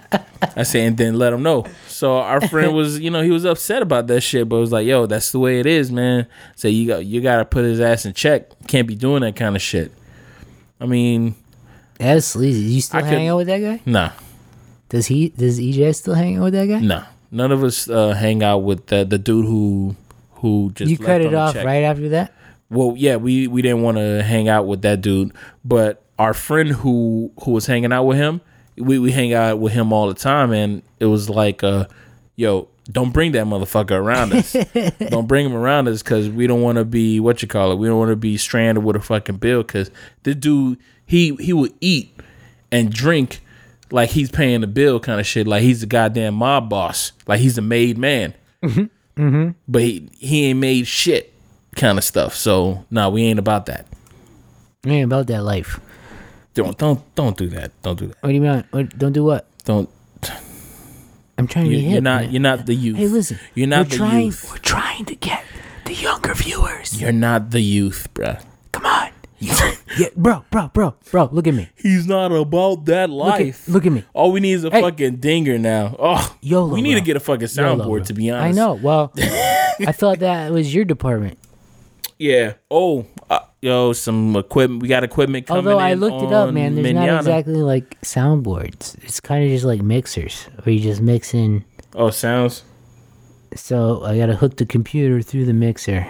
I said, and then let him know. So our friend was, you know, he was upset about that shit, but it was like, yo, that's the way it is, man. So you got you gotta put his ass in check. Can't be doing that kind of shit. I mean, That's sleazy. You still I hang could- out with that guy? nah, Does he? Does EJ still hang out with that guy? nah. None of us uh, hang out with the, the dude who who just you cut it off check. right after that. Well, yeah, we we didn't want to hang out with that dude, but our friend who who was hanging out with him, we we hang out with him all the time, and it was like, uh, yo, don't bring that motherfucker around us. don't bring him around us because we don't want to be what you call it. We don't want to be stranded with a fucking bill because this dude he he would eat and drink like he's paying the bill kind of shit. Like he's the goddamn mob boss. Like he's a made man. But he, he ain't made shit kind of stuff. So nah, we ain't about that. I ain't about that life. Don't don't don't do that. Don't do that. What do you mean? What, don't do what? Don't. I'm trying to You, be hip. you're not. man. You're not the youth. Hey, listen. You're not we're the trying, youth. We're trying to get the younger viewers. You're not the youth, bruh. Come on. yeah, bro, bro, bro, bro. Look at me. He's not about that Look life. at, look at me. All we need is a Hey. fucking dinger now. Oh, YOLO, we need to get a fucking soundboard bro. to be honest. I know. Well, I thought that was your department. Yeah. Oh, uh, yo, some equipment. We got equipment coming. Although I in looked it up, man, there's Manana. not exactly like soundboards. It's kind of just like mixers, where you just mix in. Oh, sounds. So I gotta hook the computer through the mixer.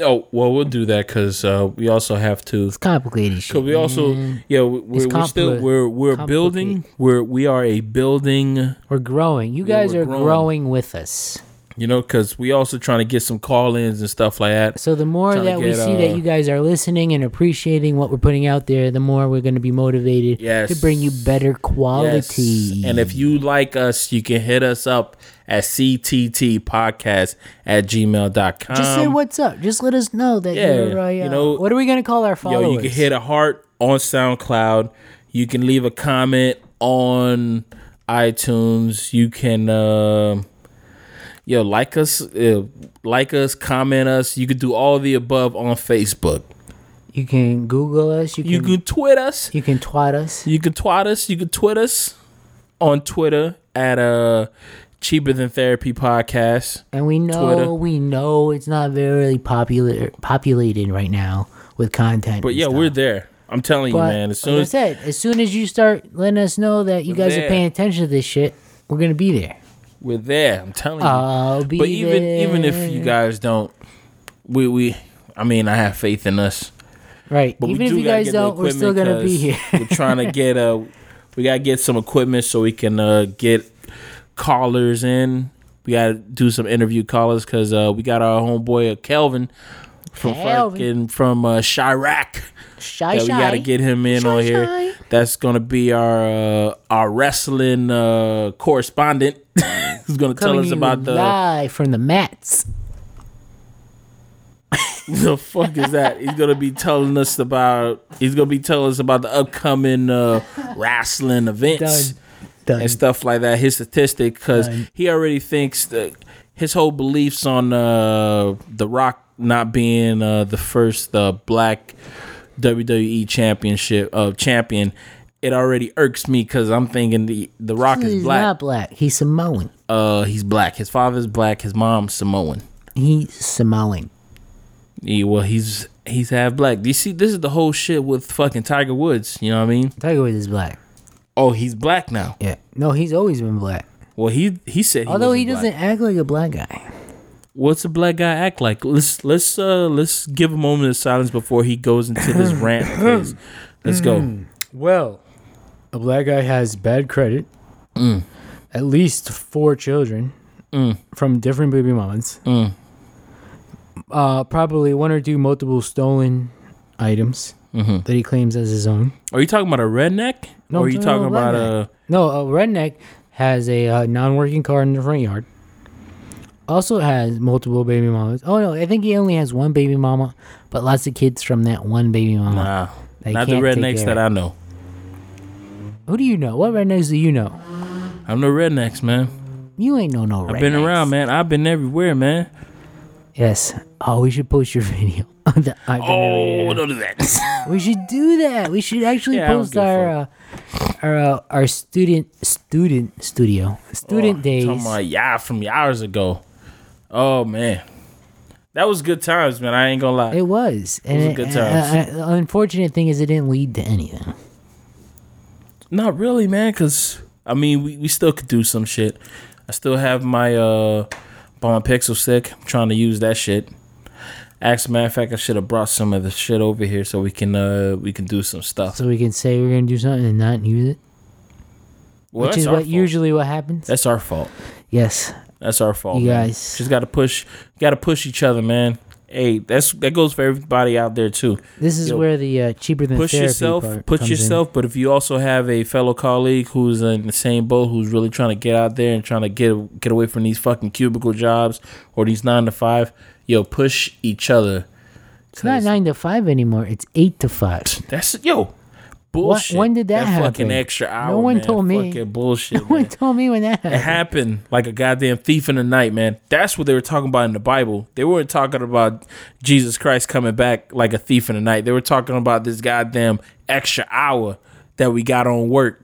Oh, well, we'll do that because uh, we also have to. It's complicated shit. Because we also, man. yeah, we- we're, we're still we're we're building. We're we are a building. we're growing. You guys we're are growing. growing with us. You know, because we also trying to get some call-ins and stuff like that. So the more that we see uh, that you guys are listening and appreciating what we're putting out there, the more we're going to be motivated Yes. to bring you better quality. Yes. And if you like us, you can hit us up at cttpodcast at gmail.com. just say what's up. Just let us know that yeah, you're. Uh, you know- what are we going to call our followers? Yo, you can hit a heart on SoundCloud. You can leave a comment on iTunes. You can, uh, yo, like us, uh, like us, comment us. You can do all the above on Facebook. You can Google us. You can. You can tweet us. you can twat us. You can twat us. You can tweet us on Twitter at uh cheaper than therapy podcast. And we know, Twitter. we know it's not very popular, populated right now with content. But yeah, stuff. we're there. I'm telling you, man. As soon like I as said, as soon as you start letting us know that you guys there. are paying attention to this shit, we're gonna be there. We're there, I'm telling you. I'll be but even there. even if you guys don't, we we, I mean, I have faith in us. right, But even if you guys don't, we're still gonna be here. we're trying to get a. we gotta get some equipment so we can uh get callers in. We gotta do some interview callers because uh we got our homeboy uh, Kelvin from Kelvin. fucking from uh, Chiraq. Shy, that we gotta get him in Shy, on here. shy. That's gonna be our uh, our wrestling uh, correspondent. Who's gonna tell us about the live from the mats. the fuck is that? He's gonna be telling us about. He's gonna be telling us about the upcoming uh, wrestling events Done. Done. and stuff like that. His statistic, because he already thinks that his whole beliefs on uh, the Rock not being uh, the first uh, black WWE championship uh, champion. It already irks me because I'm thinking the the Rock is black. He's not black. He's Samoan. Uh, he's black. His father's black. His mom's Samoan. He's Samoan. He, well, he's he's half black. Do you see? This is the whole shit with fucking Tiger Woods. You know what I mean? Tiger Woods is black. Oh, he's black now. Yeah. No, he's always been black. Well, he he said. He Although he doesn't act like a black guy. What's a black guy act like? Let's let's uh let's give a moment of silence before he goes into this rant. of. Let's go. Well, a black guy has bad credit. Mm. At least four children from different baby mamas. Mm. Uh, probably one or two multiple stolen items Mhm. that he claims as his own. Are you talking about a redneck? No, or are you talking talking about about a a? No, a redneck has a uh, non-working car in the front yard. Also has multiple baby mamas. Oh no, I think he only has one baby mama, but lots of kids from that one baby mama. Nah, not the rednecks that. I know. Who do you know? What rednecks do you know? I'm no rednecks, man. You ain't know no rednecks. I've been around, man. I've been everywhere, man. Yes. Oh, we should post your video. on the Oh, everywhere. don't do that. we should do that. We should actually Yeah, post our uh, our uh, our student student studio student Oh, days. Talking about yeah from hours ago. Oh man, that was good times, man. I ain't gonna lie. It was, and was it- good uh, times. uh, the unfortunate thing is, it didn't lead to anything. Not really, man. Cause I mean, we, we still could do some shit. I still have my uh bomb pixel stick. I'm trying to use that shit. As a matter of fact, I should have brought some of the shit over here so we can uh we can do some stuff. So we can say we're gonna do something and not use it, Well, which is what fault. usually what happens. That's our fault. yes, That's our fault. You man. guys- just gotta push. Gotta push each other, man. Hey, that's that goes for everybody out there too. this is Yo, where the uh, cheaper than push yourself part push comes in. yourself but if you also have a fellow colleague who's in the same boat who's really trying to get out there and trying to get get away from these fucking cubicle jobs or these nine to five yo push each other It's not nine to five anymore. It's eight to five. that's yo bullshit when did that fucking happen? extra hour one man, told me. fucking bullshit No one told me when that happened. It happened. like a goddamn thief in the night, man. That's what they were talking about in the Bible. They weren't talking about Jesus Christ coming back like a thief in the night. They were talking about this goddamn extra hour that we got on work.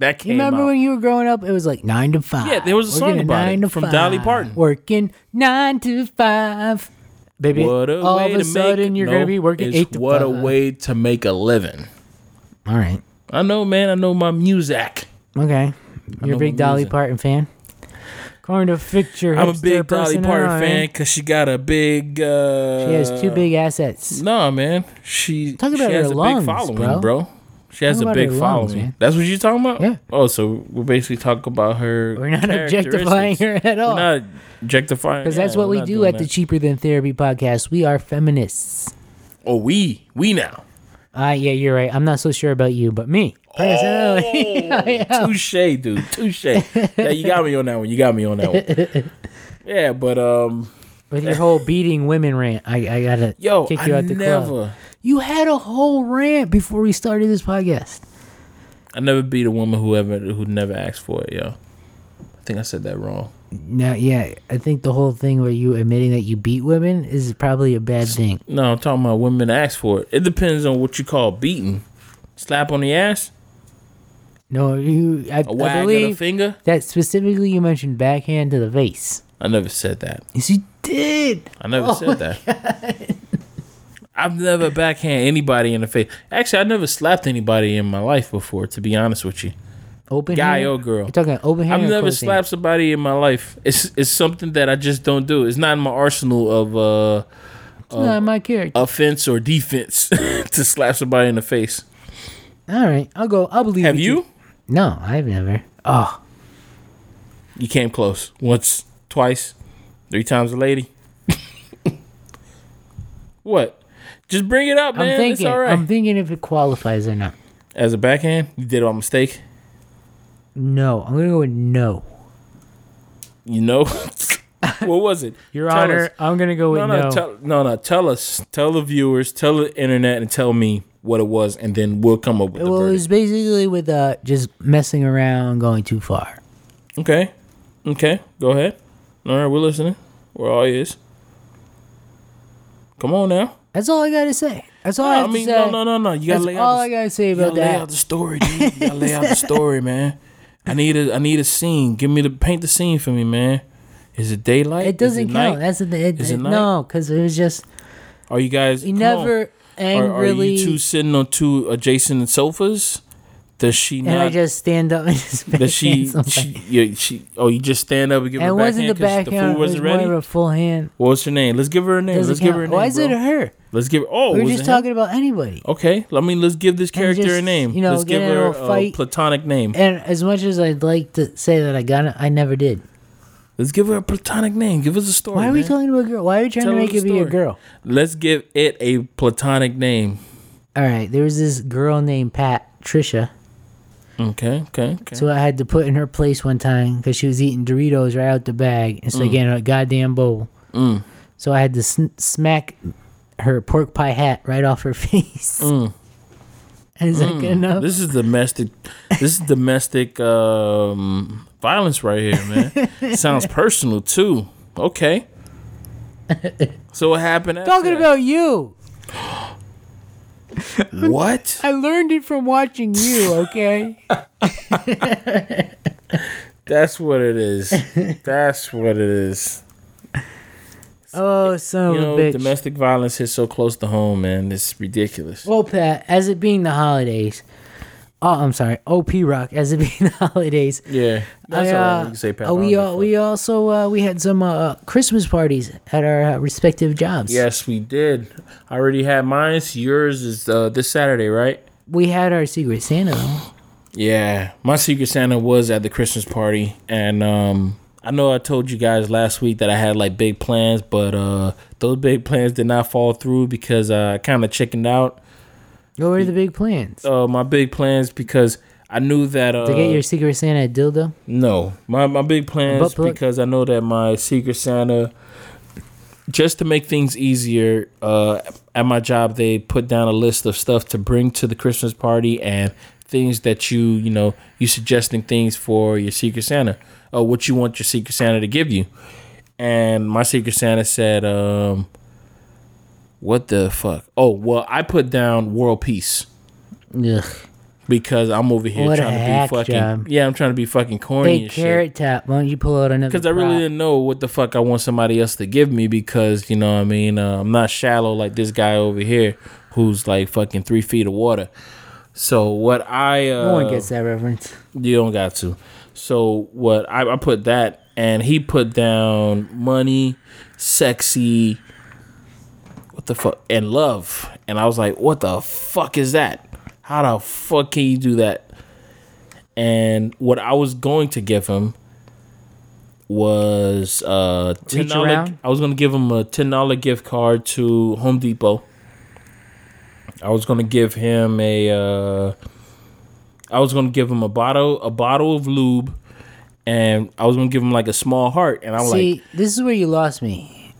That You came remember out. when you were growing up? It was like nine to five. Yeah, there was a song Working about it nine to from Dolly Parton. Working nine to five. Baby, What a all way of a to sudden make, you're no, gonna be working eight to what a way to make a living. All right. I know, man. I know my music. Okay. You're a big Dolly music. Parton fan. According to Picture, I'm a big Dolly Parton fan because she got a big. Uh, She has two big assets. No, man. She Talk about she has her a lungs, big following, bro. bro. She has Talk a big her lungs, following. That's what you're talking about. Yeah. Oh, so we're basically talking about her. We're not objectifying her at all. We're not objectifying. Because yeah, that's what we're we not do doing at the. Cheaper Than Therapy podcast. We are feminists. Oh, we we now. Ah, yeah, you're right. I'm not so sure about you, but me personally, I Oh, am. touche, dude. Touche. yeah, you got me on that one. You got me on that one. Yeah, but um, with your whole beating women rant, I, I gotta yo, kick you I out the never, club. You had a whole rant before we started this podcast. I never beat a woman who ever who never asked for it. Yo, I think I said that wrong. Now, yeah, I think the whole thing where you admitting that you beat women is probably a bad thing. No, I'm talking about women ask for it. It depends on what you call beating. Slap on the ass, No, you. I, a I wag of the believe finger. that specifically you mentioned backhand to the face. I never said that. Yes, you did. I never said that. Oh I've never backhand anybody in the face. Actually, I never slapped anybody in my life before. To be honest with you, Open guy hand? or girl. You're talking open hand. I've never closed hand? slapped somebody in my life. It's it's something that I just don't do. It's not in my arsenal of uh, It's not my character. offense or defense to slap somebody in the face. All right, I'll go. I'll believe. Have with you? No, I've never. Oh, You came close once, twice, three times a lady. what? Just bring it up, man. I'm thinking. it's all right. I'm thinking if it qualifies or not. As a backhand, you did it on mistake. No, I'm gonna go with no. You know, what was it? Your Tell Honor, us. I'm gonna go with No, no. no, tell, no, no. Tell us, tell the viewers, tell the internet, and tell me what it was, and then we'll come up with the well, it was basically with uh just messing around, going too far. Okay, okay, go ahead. All right, we're listening. We're all ears. Come on now. That's all I gotta say. That's all I I mean, no, no, no, no. You gotta That's lay all out. I gotta say about you gotta about lay out the story, dude. You gotta lay out the story, man. I need a, I need a scene. Give me the paint the scene for me, man. Is it daylight? It doesn't it count. night? That's the thing. It, it it- no, because it was just Are you guys? you never on. Are, angrily. are you two sitting on two adjacent sofas? Does she and I not? just stand up and just does she? she, yeah, she. Oh, you just stand up and give and her it a wasn't the backhand the food it was wasn't more ready. of a full hand. What's her name? Let's give her a name. Doesn't Let's give her a name. Why is bro. it her? Let's give. Oh, we are just him? talking about anybody. Okay, let me let's give this character a name. you know, let's give her a platonic name. And as much as I'd like to say that I got it, I never did. Let's give her a platonic name. Give us a story. Why are we man. talking about a girl? Why are we trying Tell to make it be a girl? Let's give it a platonic name. All right, there was this girl named Pat Trisha, Okay, okay, okay. so I had to put in her place one time because she was eating Doritos right out the bag instead of getting a goddamn bowl. Mm, So I had to sn- smack her pork pie hat right off her face. mm, Is that good enough? This is domestic. This is domestic um, violence right here, man. Sounds personal too. Okay. So what happened? After Talking that? about you. what? I learned it from watching you. Okay. That's what it is. That's what it is. Oh, so You know, domestic violence hits so close to home, man. It's ridiculous. Well, Pat, as it being the holidays, oh, I'm sorry, OP Rock, as it being the holidays, Yeah, that's I, all uh, You can say Pat. uh, we uh, we also uh, we had some uh, Christmas parties at our uh, respective jobs. Yes, we did. I already had mine. Yours is uh, this Saturday, right? we had our Secret Santa though. Yeah, my Secret Santa was at the Christmas party, and um, I know I told you guys last week that I had like big plans, but uh, those big plans did not fall through because uh, I kind of chickened out. What were the big plans? Uh, my big plans because I knew that uh, to get your Secret Santa dildo? No, my my big plans because I know that my Secret Santa, just to make things easier, uh, at my job they put down a list of stuff to bring to the Christmas party and things that you you know you suggesting things for your Secret Santa or what you want your Secret Santa to give you, and my Secret Santa said, um, "What the fuck? Oh well, I put down world peace." Ugh. because I'm over here What trying to be fucking job. yeah, I'm trying to be fucking corny Hey, and shit. carrot tap. Why don't you pull out another? Because I really didn't know what the fuck I want somebody else to give me because you know what I mean uh, I'm not shallow like this guy over here who's like fucking three feet of water. So what I uh, No one gets that reference. you don't got to. So what I, I put that and he put down money, sexy, what the fuck, and love. And I was like, what the fuck is that? How the fuck can you do that? And what I was going to give him was uh ten dollar. I was gonna give him a ten dollar gift card to Home Depot. I was gonna give him a. Uh, I was gonna give him a bottle, a bottle of lube, and I was gonna give him like a small heart. And I'm like, this is where you lost me.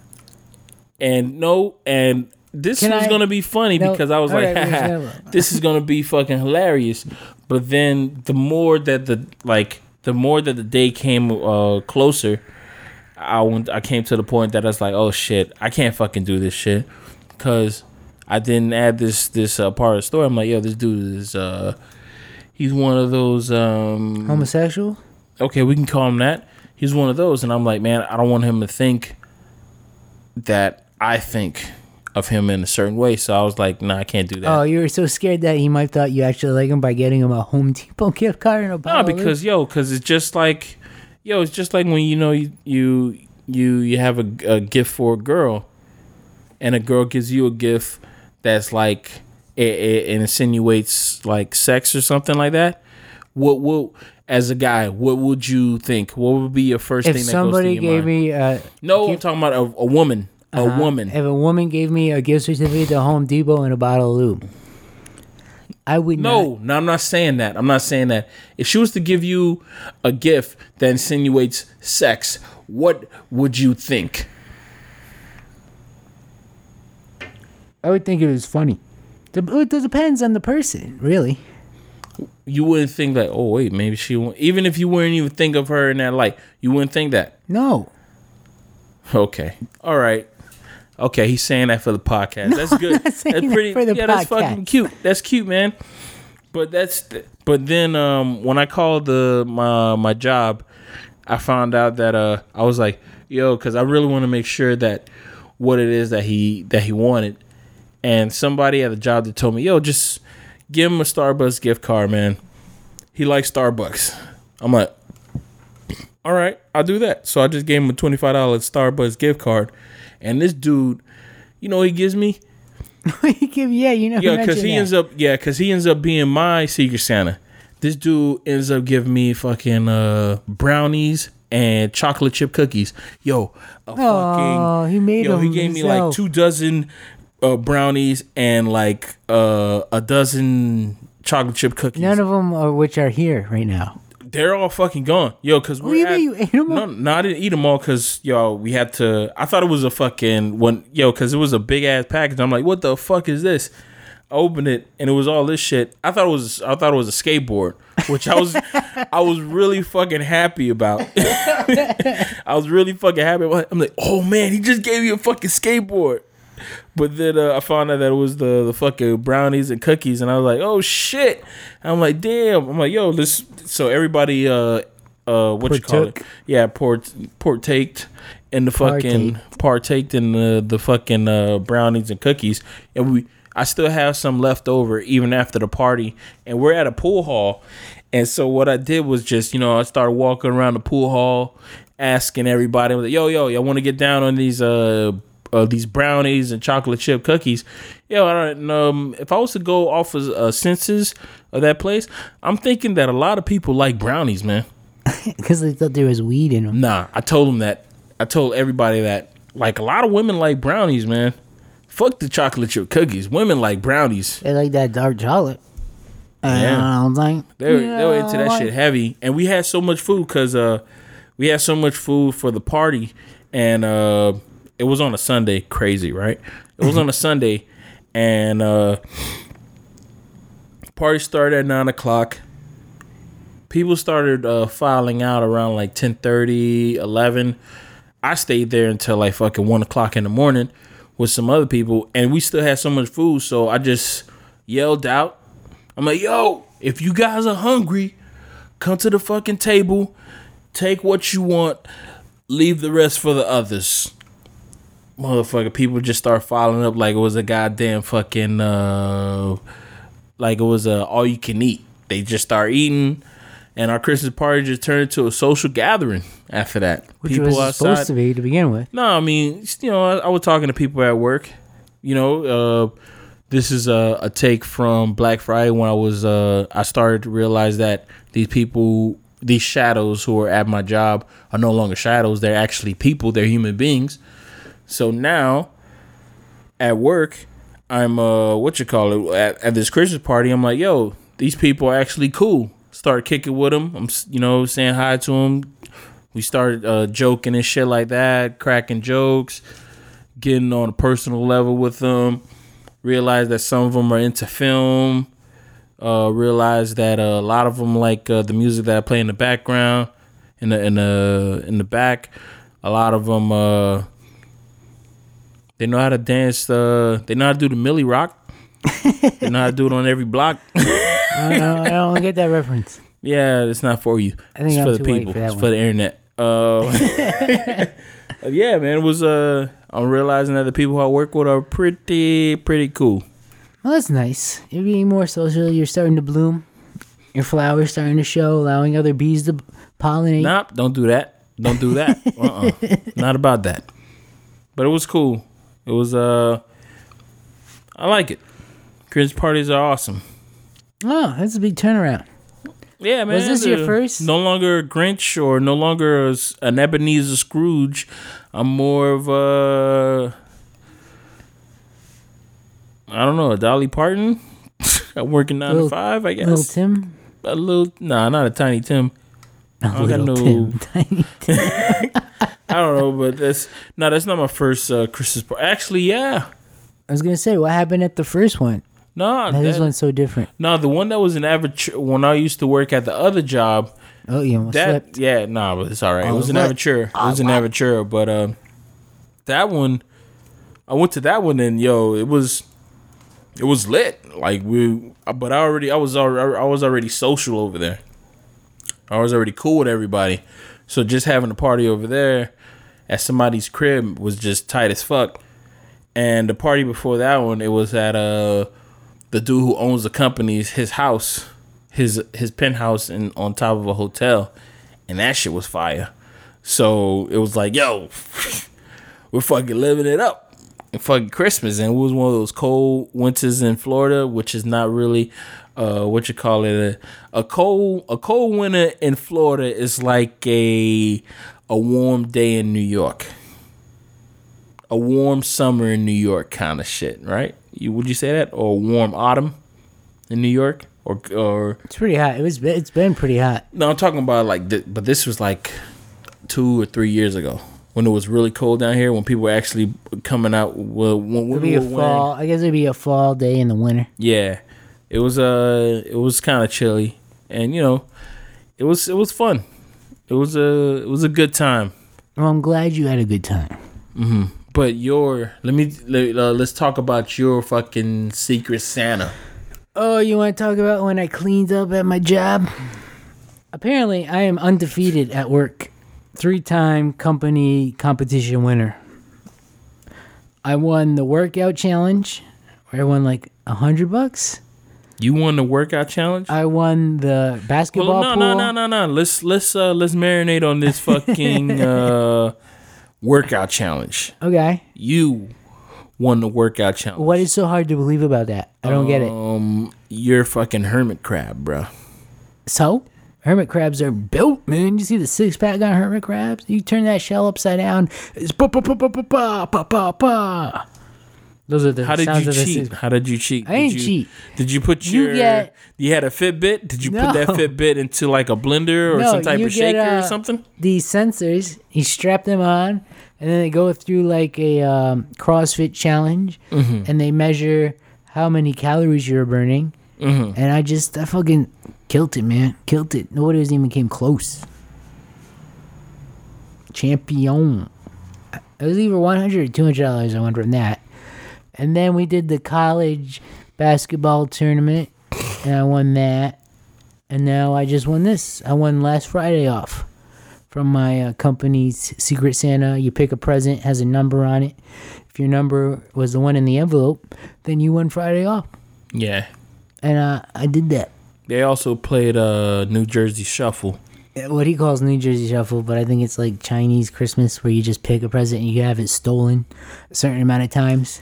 and no, and this Can was I- gonna be funny No, because I was like, right, "Haha, this is gonna be fucking hilarious. But then the more that the like, the more that the day came uh, closer, I went, I came to the point that I was like, oh shit, I can't fucking do this shit because I didn't add this this uh, part of the story. I'm like, yo, this dude is uh, he's one of those um, Homosexual? okay, we can call him that. He's one of those, and I'm like, man, I don't want him to think that I think of him in a certain way. So I was like, nah, I can't do that. Oh, you were so scared that he might thought you actually like him by getting him a Home Depot gift card and a no, bottle. because yo, because it's just like, yo, it's just like when you know you you you, you have a, a gift for a girl, and a girl gives you a gift that's like it, it, it insinuates like sex or something like that. What will as a guy, what would you think? What would be your first if thing that somebody goes to your gave mind? me a No, I'm talking about a, a woman. A uh, woman. if a woman gave me a gift certificate to Home Depot and a bottle of lube, I would not. No, no, I'm not saying that. I'm not saying that. If she was to give you a gift that insinuates sex, what would you think? I would think it was funny. It depends on the person, really. You wouldn't think that. Oh wait, maybe she. won't. Even if you wouldn't even think of her in that light, you wouldn't think that. No. Okay, all right. Okay, he's saying that for the podcast. that's good. that's that pretty. the yeah, that's fucking cute. That's cute, man. But that's. But then, um, when I called the my my job, I found out that uh, I was like, yo, because I really want to make sure that what it is that he that he wanted, and somebody at the job that told me, yo, just give him a Starbucks gift card, man. He likes Starbucks. I'm like, all right, I'll do that. So I just gave him a twenty five dollars Starbucks gift card, and this dude, you know, what he gives me You give- yeah, you know. yeah, because he that. ends up yeah, because he ends up being my Secret Santa. This dude ends up giving me fucking uh brownies and chocolate chip cookies. Yo, a Oh, fucking he made yo, them he gave me like two dozen uh brownies and like uh a dozen chocolate chip cookies. None of them are which are here right now. They're all fucking gone, yo. Because What do you mean you ate 'em No, all? no, I didn't eat them all because yo, we had to. I thought it was a fucking one, yo, because it was a big ass package. I'm like, what the fuck is this? I opened it and it was all this shit. I thought it was, I thought it was a skateboard, which I was, I was really fucking happy about. I was really fucking happy. About I'm like, oh man, he just gave me a fucking skateboard. But then uh, I found out that it was the the fucking brownies and cookies, and I was like, "Oh shit!" I'm like, "Damn!" I'm like, "Yo, this." So everybody, uh, uh, what you call it? Yeah, port partaked in the fucking partaked in the the fucking uh, brownies and cookies, and we. I still have some left over even after the party, and we're at a pool hall. And so what I did was just, you know, I started walking around the pool hall, asking everybody, like, "Yo, yo, y'all want to get down on these uh, uh these brownies and chocolate chip cookies?" Yo, I don't um if I was to go off of uh, senses of that place, I'm thinking that a lot of people like brownies, man. Because they thought there was weed in them. Nah, I told them that. I told everybody that. Like a lot of women like brownies, man. Fuck the chocolate chip cookies. Women like brownies. They like that dark chocolate. Yeah. I don't think. They were, they were into that shit heavy, and we had so much food because uh, we had so much food for the party, and uh, it was on a Sunday. Crazy, right? It was on a Sunday, and uh, party started at nine o'clock. People started uh, filing out around like 10, 30, 11. I stayed there until like fucking one o'clock in the morning with some other people, and we still had so much food. So I just yelled out, "I'm like, yo, if you guys are hungry, come to the fucking table, take what you want, leave the rest for the others. Motherfucker, people just start following up like it was a goddamn fucking uh like it was a all you can eat. They just start eating and our Christmas party just turned into a social gathering after that. Which was supposed to be to begin with. No, I mean, you know, I, I was talking to people at work. You know, uh, this is a, a take from Black Friday when I was uh, I started to realize that these people, these shadows who are at my job, are no longer shadows. They're actually people. They're human beings. So now, at work, I'm uh, what you call it at, at this Christmas party. I'm like, yo, these people are actually cool. Start kicking with them. I'm you know saying hi to them. We started uh, joking and shit like that, cracking jokes, getting on a personal level with them. Realize that some of them are into film. Uh, realize that uh, a lot of them like uh, the music that I play in the background, in the in the in the back. A lot of them uh, they know how to dance. Uh, they know how to do the Milly Rock. they know how to do it on every block. I don't, I don't get that reference. Yeah, it's not for you. I think it's I'm for the people. for it's one. for the internet. Uh, yeah, man. It was. Uh, I'm realizing that the people I work with are pretty, pretty cool. Well, that's nice. You're being more social. You're starting to bloom. Your flowers starting to show, allowing other bees to pollinate. Nope, don't do that. Don't do that. uh-uh. Not about that. But it was cool. It was. Uh, I like it. Christmas parties are awesome. Oh, that's a big turnaround. Yeah, man. Was this your first? No longer a Grinch or no longer an Ebenezer Scrooge. I'm more of a. I don't know, a Dolly Parton. I'm working nine Little- to five, I guess. Little Tim. a little, nah, not a Tiny Tim. A don't got little Tim. Tiny Tim. I don't know, but that's no, that's not my first uh, Christmas party. Actually, yeah, I was gonna say, what happened at the first one? no, That, this one's so different. no, the one that was an average when I used to work at the other job. Oh, you almost That slipped. yeah, nah, but it's all right. It Oh, was an what? amateur. It was an amateur, but uh, that one, I went to that one and yo, it was, it was lit. Like we, but I already, I was already, I was already social over there. I was already cool with everybody, so just having a party over there at somebody's crib was just tight as fuck. And the party before that one, it was at uh the dude who owns the company's his house, his his penthouse in on top of a hotel, and that shit was fire. So it was like, yo, we're fucking living it up. And fucking Christmas, and it was one of those cold winters in Florida, which is not really, uh, what you call it, a, a cold a cold winter in Florida is like a a warm day in New York, a warm summer in New York kind of shit, right? You would you say that, or a warm autumn in New York, or or It's pretty hot. It was. It's been pretty hot. no, I'm talking about like, th- but this was like two or three years ago when it was really cold down here. When people were actually coming out, well, when, It'd be a were wearing, fall. I guess it'd be a fall day in the winter. yeah, it was uh, it was kind of chilly, and you know, it was it was fun. It was a it was a good time. Well, I'm glad you had a good time. Mm-hmm. But your let me let, uh, let's talk about your fucking secret Santa. Oh, you want to talk about when I cleaned up at my job? Apparently, I am undefeated at work. Three time company competition winner. I won the workout challenge, where I won like a hundred bucks. You won the workout challenge. I won the basketball Well, no, pool. no, no, no, no. Let's let's uh let's marinate on this fucking uh workout challenge. Okay. You won the workout challenge. What is so hard to believe about that? I don't get it. Um, you're fucking hermit crab, bro. So, hermit crabs are built, man. You see the six pack on hermit crabs? You turn that shell upside down. It's pa pa pa pa pa pa pa pa. Those are the How did sounds you of the cheat? How did you cheat? I Did ain't you, cheat. Did you put You your? get- you had a Fitbit. Did you put that No. Fitbit into like a blender or No, some type you of get, shaker or uh, something? These sensors, you strap them on, and then they go through like a um, CrossFit challenge, Mm-hmm. and they measure how many calories you're burning. Mm-hmm. And I just, I fucking killed it, man. Killed it. Nobody was even came close. Champion. It was either 100 or 200 dollars. I won from that. And then we did the college basketball tournament, and I won that. and now I just won this. I won last Friday off from my uh, company's Secret Santa. You pick a present, has a number on it. If your number was the one in the envelope, then you won Friday off. Yeah. And uh, I did that. They also played uh New Jersey Shuffle. What he calls New Jersey Shuffle, but I think it's like Chinese Christmas where you just pick a present and you have it stolen a certain amount of times.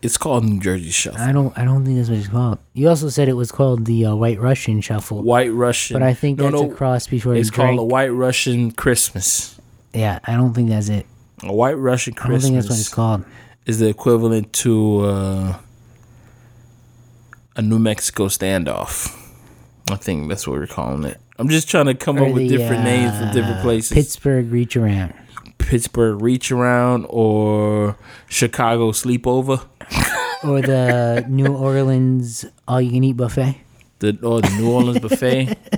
It's called New Jersey Shuffle. I don't. I don't think that's what it's called. You also said it was called the uh, White Russian Shuffle, White Russian. but I think no, that's no, a cross before It's it's called a White Russian Christmas. Yeah, I don't think that's it. A White Russian I don't think that's what Christmas it's called. is the equivalent to uh, a New Mexico standoff. I think that's what we're calling it. I'm just trying to come Or up with the, different names for different uh, places. Pittsburgh reach around. Pittsburgh reach around or Chicago sleepover. or the New Orleans all you can eat buffet. The or the New Orleans buffet.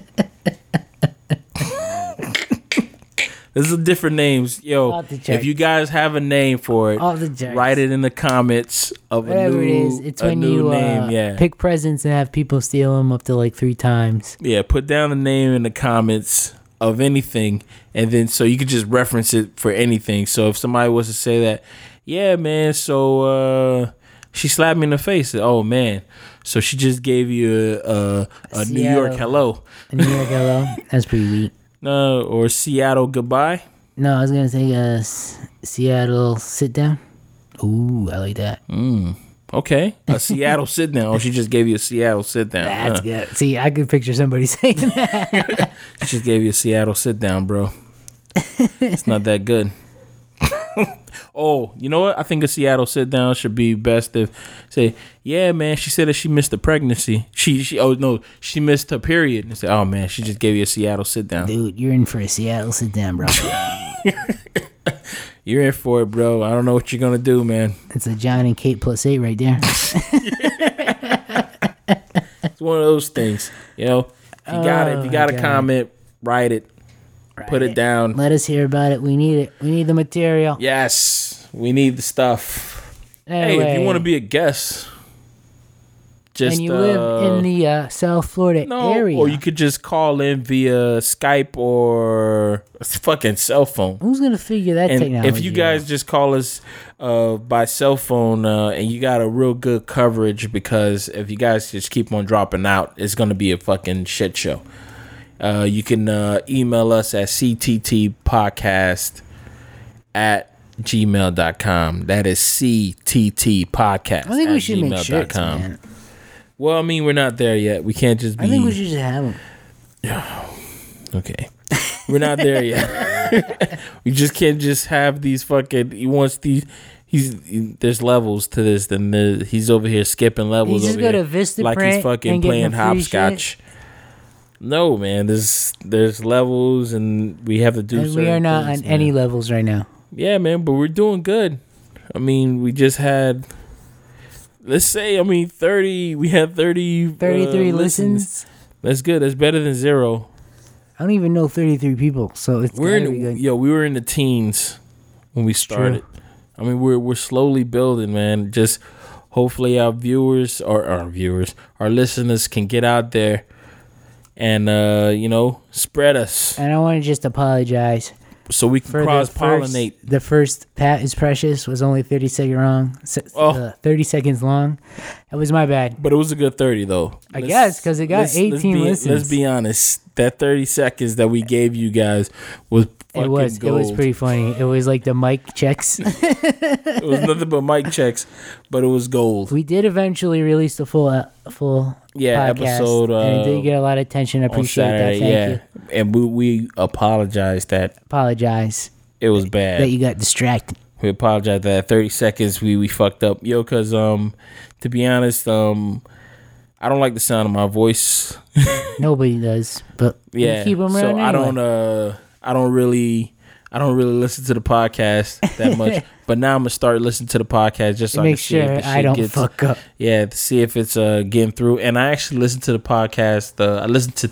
There's a different names, yo. If you guys have a name for it, Off the charts. write it in the comments of a Whatever new, it is, it's a when new you name. uh, yeah, pick presents and have people steal them up to like three times. yeah. Put down the name in the comments of anything, and then so you could just reference it for anything. So if somebody was to say that, yeah, man, so uh, she slapped me in the face. Oh man, so she just gave you a, a, a New York hello, A New York hello. That's pretty weak. no, or Seattle goodbye. No, I was gonna say uh, S- Seattle sit down. Ooh, I like that. Mm, okay, a Seattle sit down. Oh, she just gave you a Seattle sit down. That's Huh. good. See, I could picture somebody saying that. She just gave you a Seattle sit down, bro. it's not that good. oh, you know what? I think a Seattle sit down should be best if say, yeah, man. She said that she missed the pregnancy. She she oh no, she missed her period. And say, oh man, she just gave you a Seattle sit down. Dude, you're in for a Seattle sit down, bro. You're in for it, bro. I don't know what you're gonna do, man. It's a Jon and Kate plus eight right there. It's one of those things, you know. If you got it, if you Oh, got a God. comment, write it, put it down. Let us hear about it. We need it. We need the material. Yes, we need the stuff. Hey, if you want to be a guest, just and you live uh, in the uh, South Florida no, area, or you could just call in via Skype or fucking cell phone. who's gonna figure that And technology? if you guys out? just call us uh, by cell phone uh, and you got a real good coverage, because if you guys just keep on dropping out, it's gonna be a fucking shit show. Uh, you can uh, email us at cttpodcast at gmail.com. That is cttpodcast. I think we should make shirts, man. Well, I mean, we're not there yet. We can't just be. I think we should just have them. Okay. We're not there yet. we just can't just have these fucking. He wants these. He's he- there's levels to this. Then the, he's over here skipping levels. You just over go to Vista like he's fucking playing hopscotch. No, man. There's there's levels, and we have to do. And we are not things, on any levels right now. Yeah, man. But we're doing good. I mean, we just had. Let's say, I mean, thirty. We had thirty. uh, 33 listens. That's good. That's better than zero. I don't even know 33 people, so it's We're in good. yo, we were in the teens when we started. I mean, we're we're slowly building, man. Just hopefully our viewers or our viewers, our listeners can get out there and uh, you know, spread us And I want to just apologize so we can cross pollinate. The first Pat is precious was only 30 second wrong, se- Oh. uh, 30 seconds long. That was my bad. But it was a good thirty though. I guess because it got let's- let's 18 be, listens. Let's be honest. That thirty seconds that we gave you guys was It was gold. it was pretty funny. It was like the mic checks. It was nothing but mic checks, but it was gold. we did eventually release the full uh, full Yeah, podcast, episode and it uh, did get a lot of attention. I appreciate Saturday. that. Thank yeah, you. and we we apologize that Apologize it was bad that you got distracted. we apologize that 30 seconds we we fucked up, yo. Cause um, to be honest, um, I don't like the sound of my voice. Nobody does, but we Yeah, keep them around. so around. I don't uh, I don't really. I don't really listen to the podcast that much, but now I'm gonna start listening to the podcast just so I can make see if sure I don't gets, fuck up. Yeah, to see if it's uh getting through. And I actually listened to the podcast. Uh, I listened to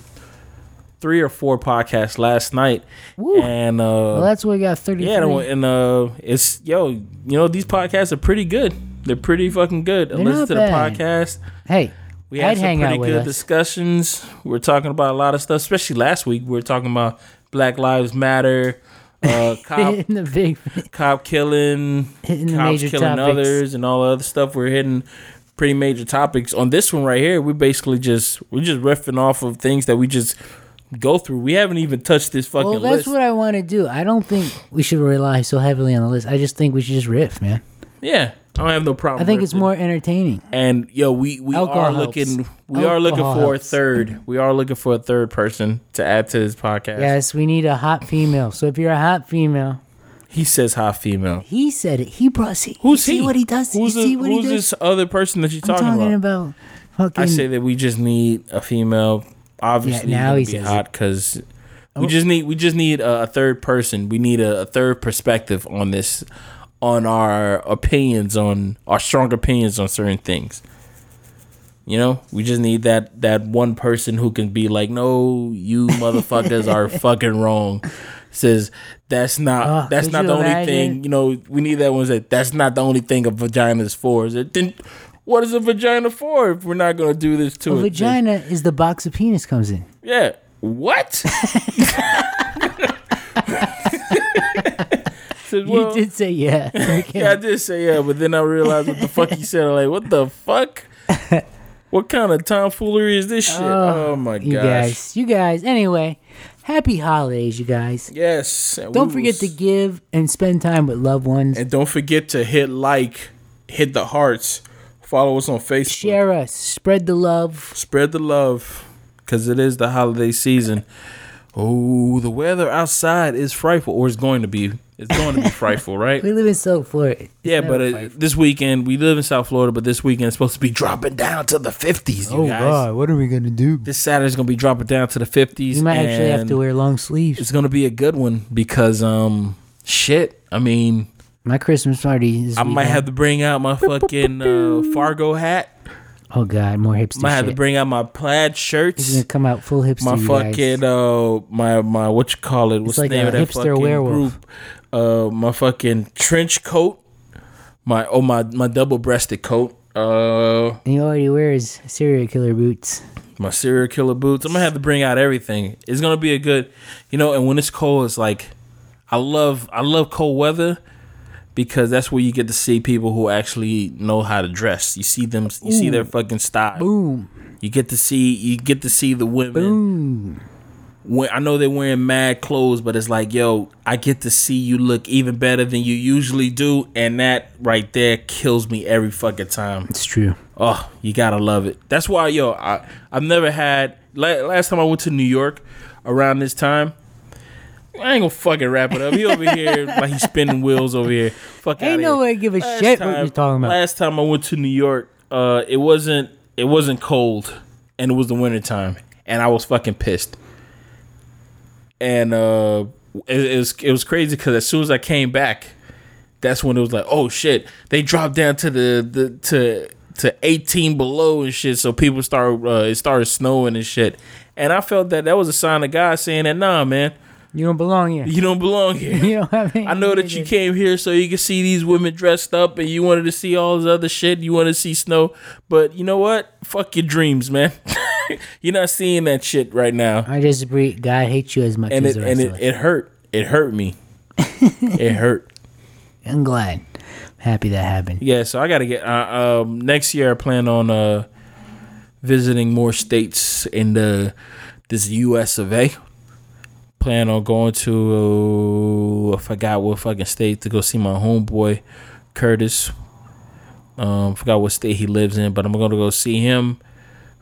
three or four podcasts last night, Woo. and uh, Well, that's why we got thirty. yeah, and, uh, it's yo, you know, these podcasts are pretty good. They're pretty fucking good. I They're listen to bad. the podcast. hey, We had I'd some pretty good us. discussions. We are talking about a lot of stuff, especially last week. We were talking about Black Lives Matter, uh, cop hitting the big, cop killing, hitting the cops killing topics. others, and all the other stuff. We're hitting pretty major topics. On this one right here, we basically just we're just riffing off of things that we just go through. We haven't even touched this fucking Well, that's list. what I want to do. I don't think we should rely so heavily on the list. I just think we should just riff, man. yeah, I don't have no problem. I think it's riffing. more entertaining. And yo, we we Alcohol are helps. looking we are looking Alcohol for a third. We are looking for a third person to add to this podcast. Yes, we need a hot female. So if you're a hot female, He says hot female. he said it. He brought. See, Who's see he? what he does. Who's, see what who's he does. this other person that you're talking, talking about? about, fucking. I say that we just need a female. Obviously, Yeah, now yeah, he be says hot because we Oh. just need we just need a, a third person. We need a, a third perspective on this, on our opinions on our strong opinions on certain things. You know, we just need that that one person who can be like, "No, you motherfuckers are fucking wrong." Says that's not Oh, that's not the only imagine? thing. You know, we need that one that that's not the only thing a vagina is for. Is it? Then what is a vagina for if we're not gonna do this to a it? vagina is the box a penis comes in. Yeah. What? Said, well, you did say yeah. yeah, I did say yeah, but then I realized what the fuck he said. I'm like, what the fuck? What kind of tomfoolery is this shit? Oh, oh, my you gosh. guys, you guys. Anyway, happy holidays, you guys. Yes. Don't forget will to give and spend time with loved ones. And don't forget to hit like, hit the hearts, follow us on Facebook. Share us, spread the love. Spread the love because it is the holiday season. Oh, the weather outside is frightful, or it's going to be. It's going to be frightful, right? We live in South Florida. It's Yeah, but it, this weekend we live in South Florida, but this weekend it's supposed to be dropping down to the fifties. Oh guys, God, what are we gonna do? this Saturday's gonna be dropping down to the fifties. You might actually have to wear long sleeves. It's gonna be a good one because um, shit. I mean, My Christmas party is. I might have to bring out my fucking uh, Fargo hat. Oh God, more hipster I Might have to bring out my plaid He's shirts. gonna come out full hipster. My you fucking guys. uh, my my what you call it? What's like the name a of that hipster fucking werewolf. group? Uh, my fucking trench coat. My oh my my double breasted coat. Uh. And he already wears serial killer boots. my serial killer boots. I'm gonna have to bring out everything. It's gonna be a good, you know. And when it's cold, it's like I love I love cold weather because that's where you get to see people who actually know how to dress. You see them, you see their fucking style. Boom, You get to see you get to see the women. boom. When I know they're wearing mad clothes, but it's like, yo, I get to see you look even better than you usually do, and that right there kills me every fucking time. It's true. Oh, you gotta love it. That's why, yo, I I've never had. la- Last time I went to New York, around this time, I ain't gonna fucking wrap it up. He over here like he's spinning wheels over here. Fuck Ain't no way to give a Last shit what time- you're talking about. Last time I went to New York, uh, it wasn't it wasn't cold, and it was the winter time, and I was fucking pissed. And uh, it, it was it was crazy because as soon as I came back, that's when it was like, oh shit, they dropped down to the, the to to 18 below and shit. So people start uh, it started snowing and shit. And I felt that that was a sign of God saying that nah, man, You don't belong here. you don't belong here. You don't have. I know that you came here so you could see these women dressed up and you wanted to see all this other shit. You want to see snow. But you know what? Fuck your dreams, man. You're not seeing that shit right now. I just agree. God hates you as much And as it the and it, it hurt. It hurt me. it hurt. I'm glad. Happy that happened. Yeah, so I got to get uh, um next year I plan on uh visiting more states in the this US of A. Plan on going to I forgot what fucking state to go see my homeboy Curtis. Um forgot what state he lives in, but I'm going to go see him,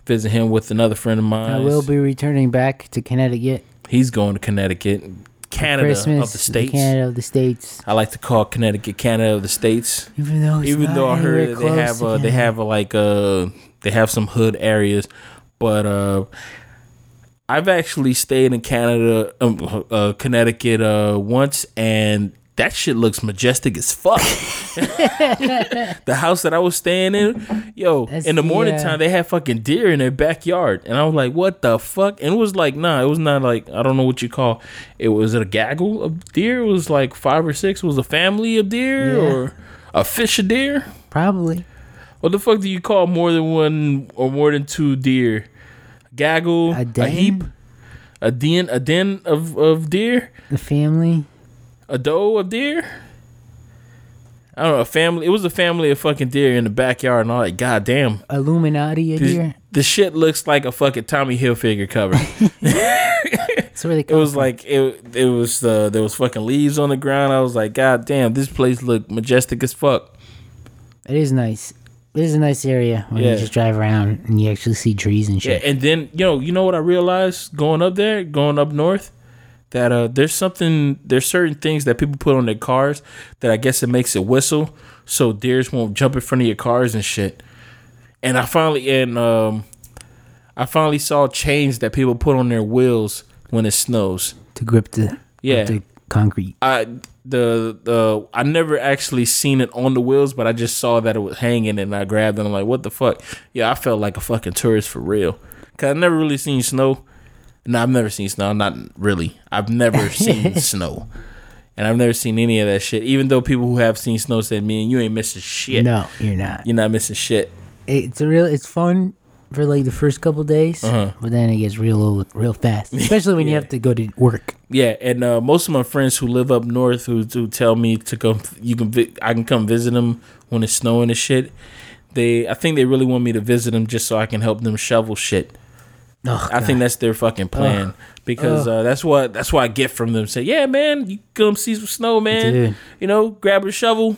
visit him with another friend of mine. I will be returning back to Connecticut. He's going to Connecticut, Canada Christmas, of the states. Canada of the states. I like to call Connecticut Canada of the states. Even though even though I heard they have they have uh, like uh they have some hood areas, but uh I've actually stayed in Canada, um, uh, Connecticut uh once, and that shit looks majestic as fuck. the house that I was staying in, yo, That's in the morning uh, time they had fucking deer in their backyard, and I was like, "What the fuck?" And it was like, nah, it was not like I don't know what you call it. Was it a gaggle of deer? It was like five or six. It was a family of deer Yeah. or a fish of deer? Probably. What the fuck do you call more than one or more than two deer? Gaggle, A a, heap, a den, a den of, of deer, The family. a doe of deer. I don't know. A family. It was a family of fucking deer in the backyard and all that. God damn. Illuminati a This, deer. the shit looks like a fucking Tommy Hilfiger cover. That's where they It was from. like it. It was uh, there was fucking leaves on the ground. I was like, God damn, this place looked majestic as fuck. It is nice. It is a nice area when you just drive around and you actually see trees and shit. Yeah, and then you know, you know what I realized going up there, going up north, that uh, there's something, there's certain things that people put on their cars that I guess it makes it whistle, so deers won't jump in front of your cars and shit. And I finally, and um, I finally saw chains that people put on their wheels when it snows. To grip the Yeah. grip the concrete. I the the I never actually seen it on the wheels, but I just saw that it was hanging and I grabbed it. and I'm like, what the fuck? Yeah, I felt like a fucking tourist for real. Cause I've never really seen snow. No, I've never seen snow. Not really. I've never seen snow, and I've never seen any of that shit. Even though people who have seen snow said, "Man, you ain't missing shit. No, you're not. You're not missing shit." It's a real. It's fun for like the first couple days, Uh-huh. but then it gets real old real fast. Especially when you have to go to work. Yeah, and uh, most of my friends who live up north who, who tell me to come, you can vi- I can come visit them when it's snowing and shit. They, I think they really want me to visit them just so I can help them shovel shit. Oh, I think that's their fucking plan because uh, that's what that's what I get from them. Say, yeah, man, you come see some snow, man. Dude. You know, grab a shovel,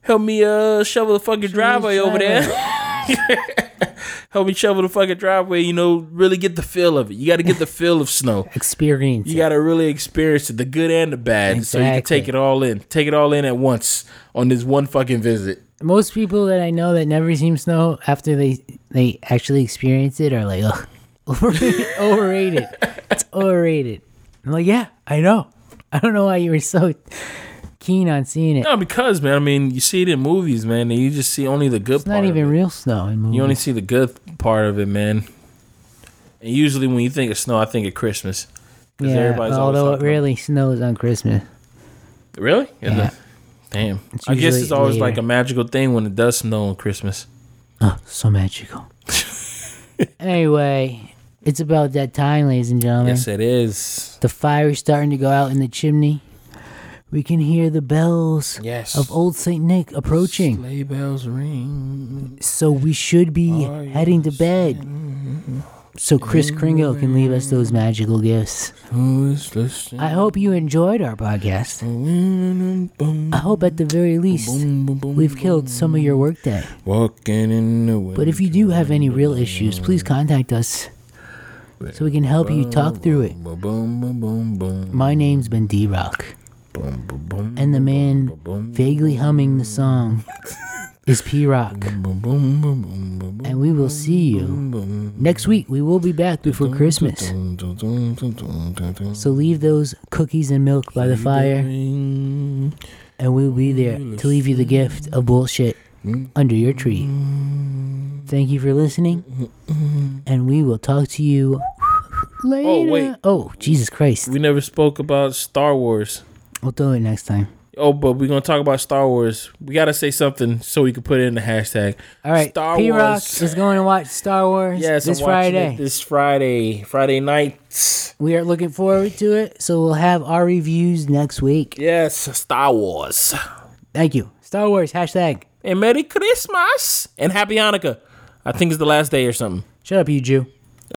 help me uh shovel the fucking driveway over there. help me shovel the fucking driveway. You know, really get the feel of it. You got to get the feel of snow. experience. You got to really experience it, the good and the bad, so you can take it all in. Take it all in at once on this one fucking visit. Most people that I know that never seen snow after they they actually experience it are like, ugh, overrated. overrated. It's overrated. I'm like, yeah, I know. I don't know why you were so keen on seeing it. No, because man, I mean, you see it in movies, man, and you just see only the good It's part. not of even it. real snow in movies. You only see the good part of it, man. And usually, when you think of snow, I think of Christmas. 'Cause yeah, everybody's always although it talking rarely snows on Christmas. about- really? Is Yeah. Damn. It's I guess usually it's always later. like a magical thing when it does snow on Christmas. Oh, so magical. anyway, it's about that time, ladies and gentlemen. Yes, it is. The fire is starting to go out in the chimney. We can hear the bells Yes. of Old Saint Nick approaching. Sleigh bells ring. So we should be Are heading to bed. So Kris Kringle can leave us those magical gifts. Who is listening? I hope you enjoyed our podcast. I hope at the very least we've killed some of your workday. Walking in the. But if you do have any real issues, please contact us so we can help you talk through it. My name's been D Rock, and the man vaguely humming the song is P Rock. And we will see you next week. We will be back before Christmas. So leave those cookies and milk by the fire, and we'll be there to leave you the gift of bullshit under your tree. Thank you for listening, and we will talk to you later. Oh, wait. Oh, Jesus Christ. We never spoke about Star Wars. We'll do it next time. Oh, but we're gonna talk about Star Wars. We gotta say something so we can put it in the hashtag. All right, Star P Rock Wars. is going to watch Star Wars Yes, this Friday. this Friday, Friday night. we are looking forward to it, so we'll have our reviews next week. Yes, Star Wars. Thank you. Star Wars hashtag. And Merry Christmas and Happy Hanukkah. I think it's the last day or something. Shut up, you Jew.